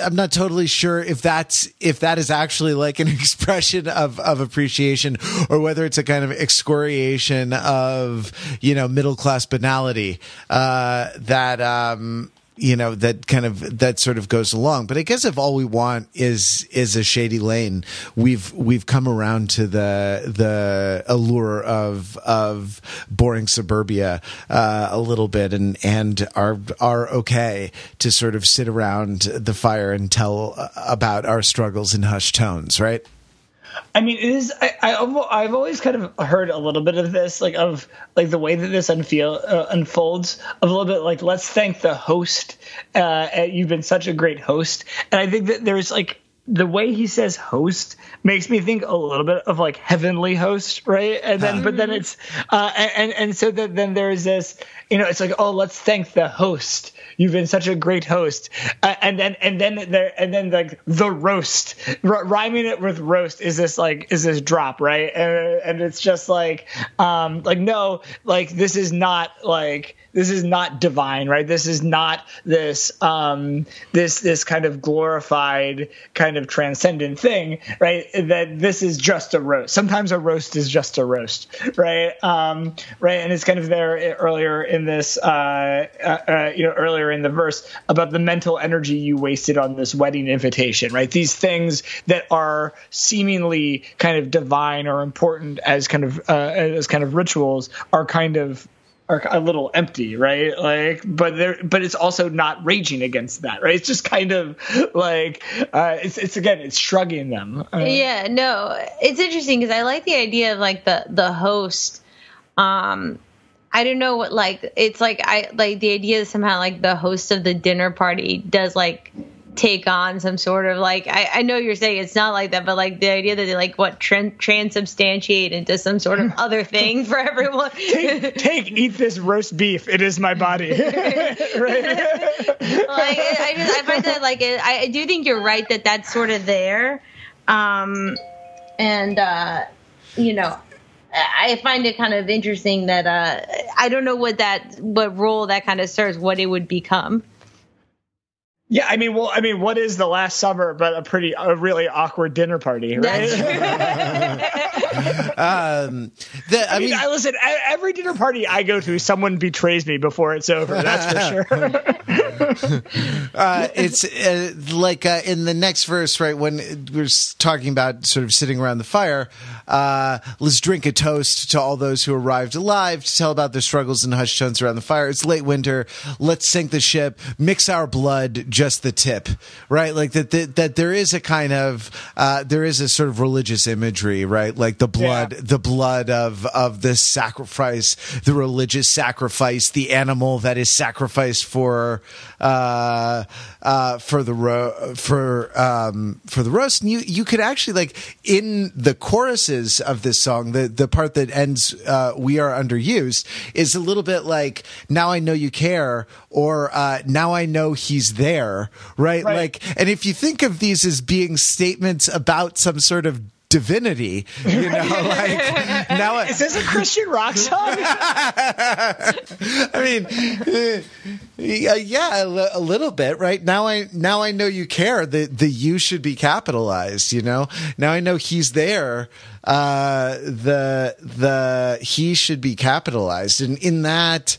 i'm not totally sure if that's if that is actually like an expression of of appreciation or whether it's a kind of excoriation of you know middle class banality uh that um you know that kind of that sort of goes along. But i guess if all we want is is a shady lane we've we've come around to the the allure of of boring suburbia uh, a little bit and and are are okay to sort of sit around the fire and tell about our struggles in hushed tones right I mean, it is. I, I have always kind of heard a little bit of this, like of like the way that this unfeel uh, unfolds. Of a little bit like, let's thank the host. Uh, you've been such a great host, and I think that there's like the way he says host makes me think a little bit of like heavenly host, right? And then, but then it's, uh, and and so that then there's this, you know, it's like, oh, let's thank the host. You've been such a great host, uh, and then and then there and then like the roast, R- rhyming it with roast is this like is this drop right? And, and it's just like, um, like no, like this is not like this is not divine, right? This is not this um, this this kind of glorified, kind of transcendent thing, right? That this is just a roast. Sometimes a roast is just a roast, right? Um, right, and it's kind of there earlier in this, uh, uh, uh, you know, earlier in the verse about the mental energy you wasted on this wedding invitation, right? These things that are seemingly kind of divine or important as kind of uh, as kind of rituals are kind of are a little empty, right? Like, but there, but it's also not raging against that, right? It's just kind of like uh, it's it's again, it's shrugging them. Uh, yeah, no, it's interesting because I like the idea of like the the host. Um, I don't know what like it's like I like the idea that somehow like the host of the dinner party does like take on some sort of like I, I know you're saying it's not like that, but like the idea that they like what trans- transubstantiate into some sort of other thing for everyone. take, take, eat this roast beef. It is my body. right. like, I, just, I find that like it, I do think you're right that that's sort of there, um, and uh, you know. I find it kind of interesting that uh, I don't know what that what role that kind of serves, what it would become. Yeah, I mean, well, I mean, what is the last summer but a pretty, a really awkward dinner party, right? um, the, I, I mean, mean, I listen. Every dinner party I go to, someone betrays me before it's over. That's for sure. uh, it's uh, like uh, in the next verse, right? When we're talking about sort of sitting around the fire, uh, let's drink a toast to all those who arrived alive to tell about their struggles and hushed tones around the fire. It's late winter. Let's sink the ship, mix our blood just the tip, right? Like that, that, that there is a kind of, uh, there is a sort of religious imagery, right? Like the blood, yeah. the blood of, of this sacrifice, the religious sacrifice, the animal that is sacrificed for, uh, uh, for the ro- for, um, for the roast. And you, you could actually like in the choruses of this song, the, the part that ends, uh, we are underused is a little bit like, now I know you care, or, uh, now I know he's there right? right? Like, and if you think of these as being statements about some sort of divinity. You know, like now is this a Christian rock song? I mean, uh, yeah, a little bit, right? Now I now I know you care. The the you should be capitalized. You know, now I know he's there. Uh, the the he should be capitalized, and in that.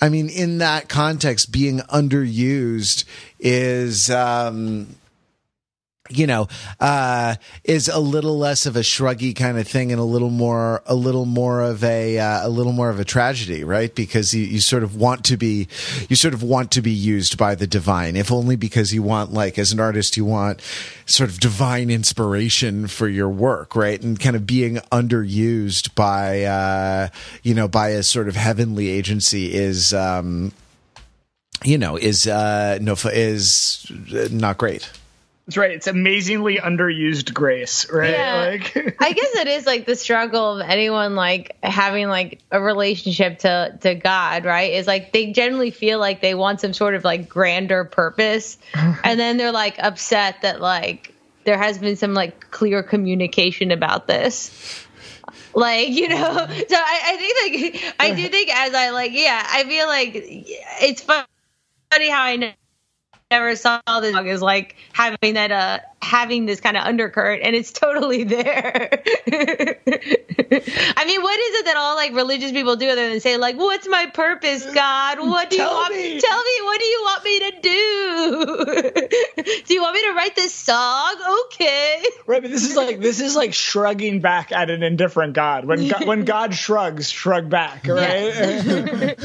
I mean, in that context, being underused is um, you know, uh, is a little less of a shruggy kind of thing and a little more, a little more of a, uh, a little more of a tragedy, right? Because you, you sort of want to be, you sort of want to be used by the divine, if only because you want, like, as an artist, you want sort of divine inspiration for your work, right? And kind of being underused by, uh, you know, by a sort of heavenly agency is, um, you know, is, uh, no, is not great. That's right. It's amazingly underused grace, right? Yeah. Like I guess it is like the struggle of anyone like having like a relationship to to God, right? Is like they generally feel like they want some sort of like grander purpose and then they're like upset that like there has been some like clear communication about this. Like, you know, so I, I think like I do think as I like yeah, I feel like it's funny how I know never saw this dog is like having that uh having this kind of undercurrent and it's totally there. I mean, what is it that all like religious people do other than say like, "What's my purpose, God? What do Tell you want me." Tell me what do you want me to do? do you want me to write this song? Okay. Right, but this is like this is like shrugging back at an indifferent God. When God, when God shrugs, shrug back, right?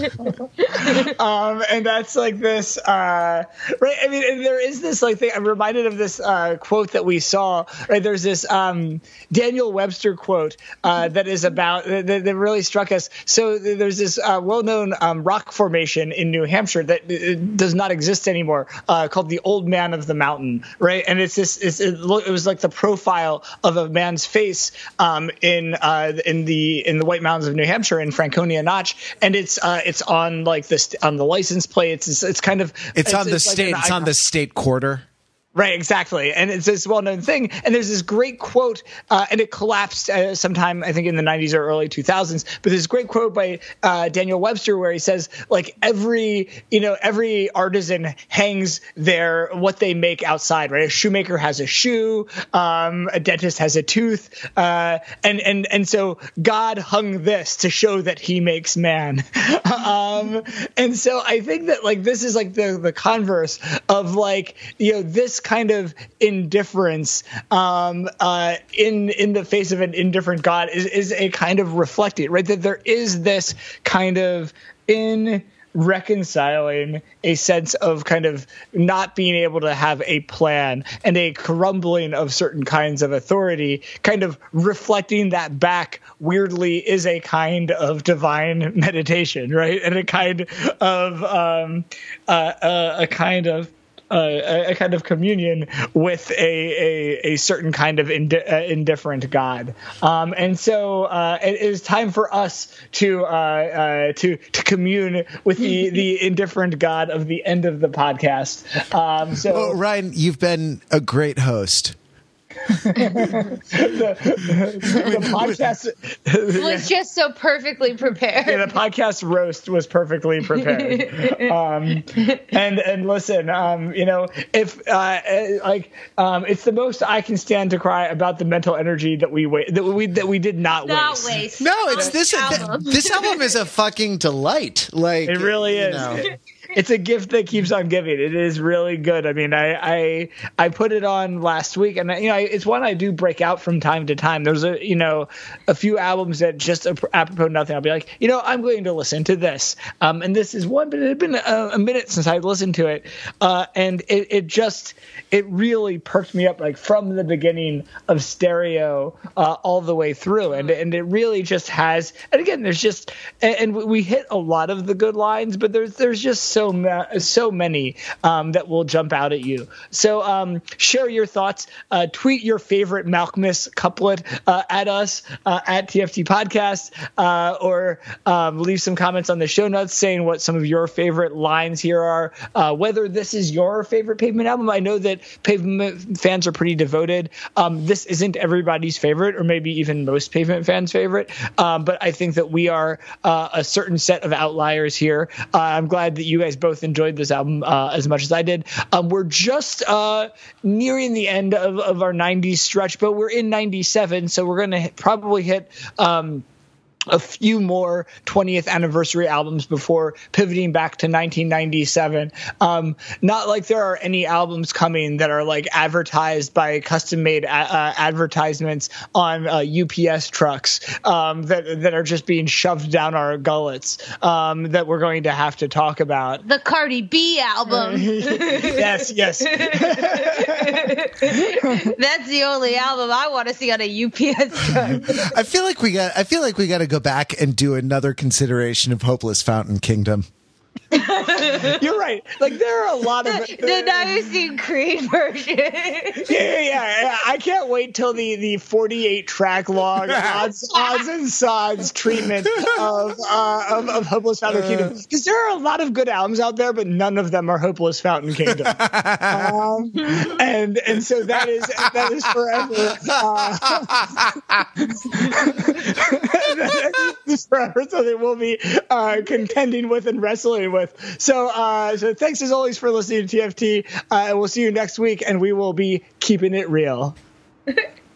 um, and that's like this, uh, right? I mean, and there is this like thing. I'm reminded of this uh, quote that we saw. Right, there's this um, Daniel Webster quote uh, that is about that, that really struck us. So there's this uh, well-known um, rock formation in New Hampshire that uh, does not exist anymore, uh, called the Old Man of the Mountain. Right, and it's this. It's, it, was like the profile of a man's face um, in uh, in the in the White Mountains of New Hampshire in Franconia Notch, and it's uh, it's on like this on the license plate. It's it's, it's kind of It's, on the like state. an It's on the state quarter. Right, exactly, and it's this well-known thing. And there's this great quote, uh, and it collapsed uh, sometime I think in the 90s or early 2000s. But there's a great quote by uh, Daniel Webster where he says, like every you know every artisan hangs their what they make outside. Right, a shoemaker has a shoe, um, a dentist has a tooth, uh, and and and so God hung this to show that He makes man. um, and so I think that like this is like the the converse of like you know this kind of indifference um, uh, in in the face of an indifferent God is is a kind of reflecting right? That there is this kind of in reconciling a sense of kind of not being able to have a plan and a crumbling of certain kinds of authority kind of reflecting that back weirdly is a kind of divine meditation right? And a kind of um uh, uh, a kind of a, a kind of communion with a, a, a certain kind of indi- uh, indifferent God, um, and so uh, it is time for us to uh, uh, to to commune with the the indifferent God of the end of the podcast. Um, so Well, Ryan, you've been a great host. The podcast Was just so perfectly prepared. yeah, the podcast roast was perfectly prepared. um, and and listen, um, you know, if uh, uh, like um, it's the most I can stand to cry about the mental energy that we wa- that we that we did not, Not waste. waste. No, it's this. album. this album is a fucking delight. Like It really you is. know. It's a gift that keeps on giving. It is really good. I mean, I I, I put it on last week, and you know, it's one I do break out from time to time. There's a you know a few albums that just apropos nothing. I'll be like, you know, I'm going to listen to this, um, and this is one. But it had been a, a minute since I listened to it, uh, and it, it just it really perked me up like from the beginning of stereo uh, all the way through, and and it really just has. And again, there's just and, and we hit a lot of the good lines, but there's there's just so ma- so many um, that will jump out at you. So um, share your thoughts. Uh, tweet your favorite Malkmus couplet uh, at us uh, at TFT Podcast, uh, or um, leave some comments on the show notes saying what some of your favorite lines here are. Uh, whether this is your favorite Pavement album, I know that Pavement fans are pretty devoted. Um, this isn't everybody's favorite, or maybe even most Pavement fans' favorite. Um, but I think that we are uh, a certain set of outliers here. I'm glad that you guys both enjoyed this album uh, as much as I did. Um, we're just uh, nearing the end of, of our 90s stretch, but we're in 97, so we're going to probably hit. Um, a few more 20th anniversary albums before pivoting back to 1997. Um, not like there are any albums coming that are like advertised by custom made uh, uh, advertisements on uh, UPS trucks um, that that are just being shoved down our gullets um, that we're going to have to talk about. the Cardi B album. yes, yes. That's the only album I want to see on a UPS truck. I feel like we got. I feel like we got to go back and do another consideration of Hopeless Fountain Kingdom. You're right. Like there are a lot of the Nicene Creed version. yeah, yeah, yeah. I can't wait till the the 48 track long odds, odds and sods treatment of uh, of, of Hopeless Fountain Kingdom because there are a lot of good albums out there, but none of them are Hopeless Fountain Kingdom. um, and and so that is that is forever. Uh, is forever something we'll be uh, contending with and wrestling with. So, uh, so thanks as always for listening to TFT. Uh, we'll see you next week, and we will be keeping it real.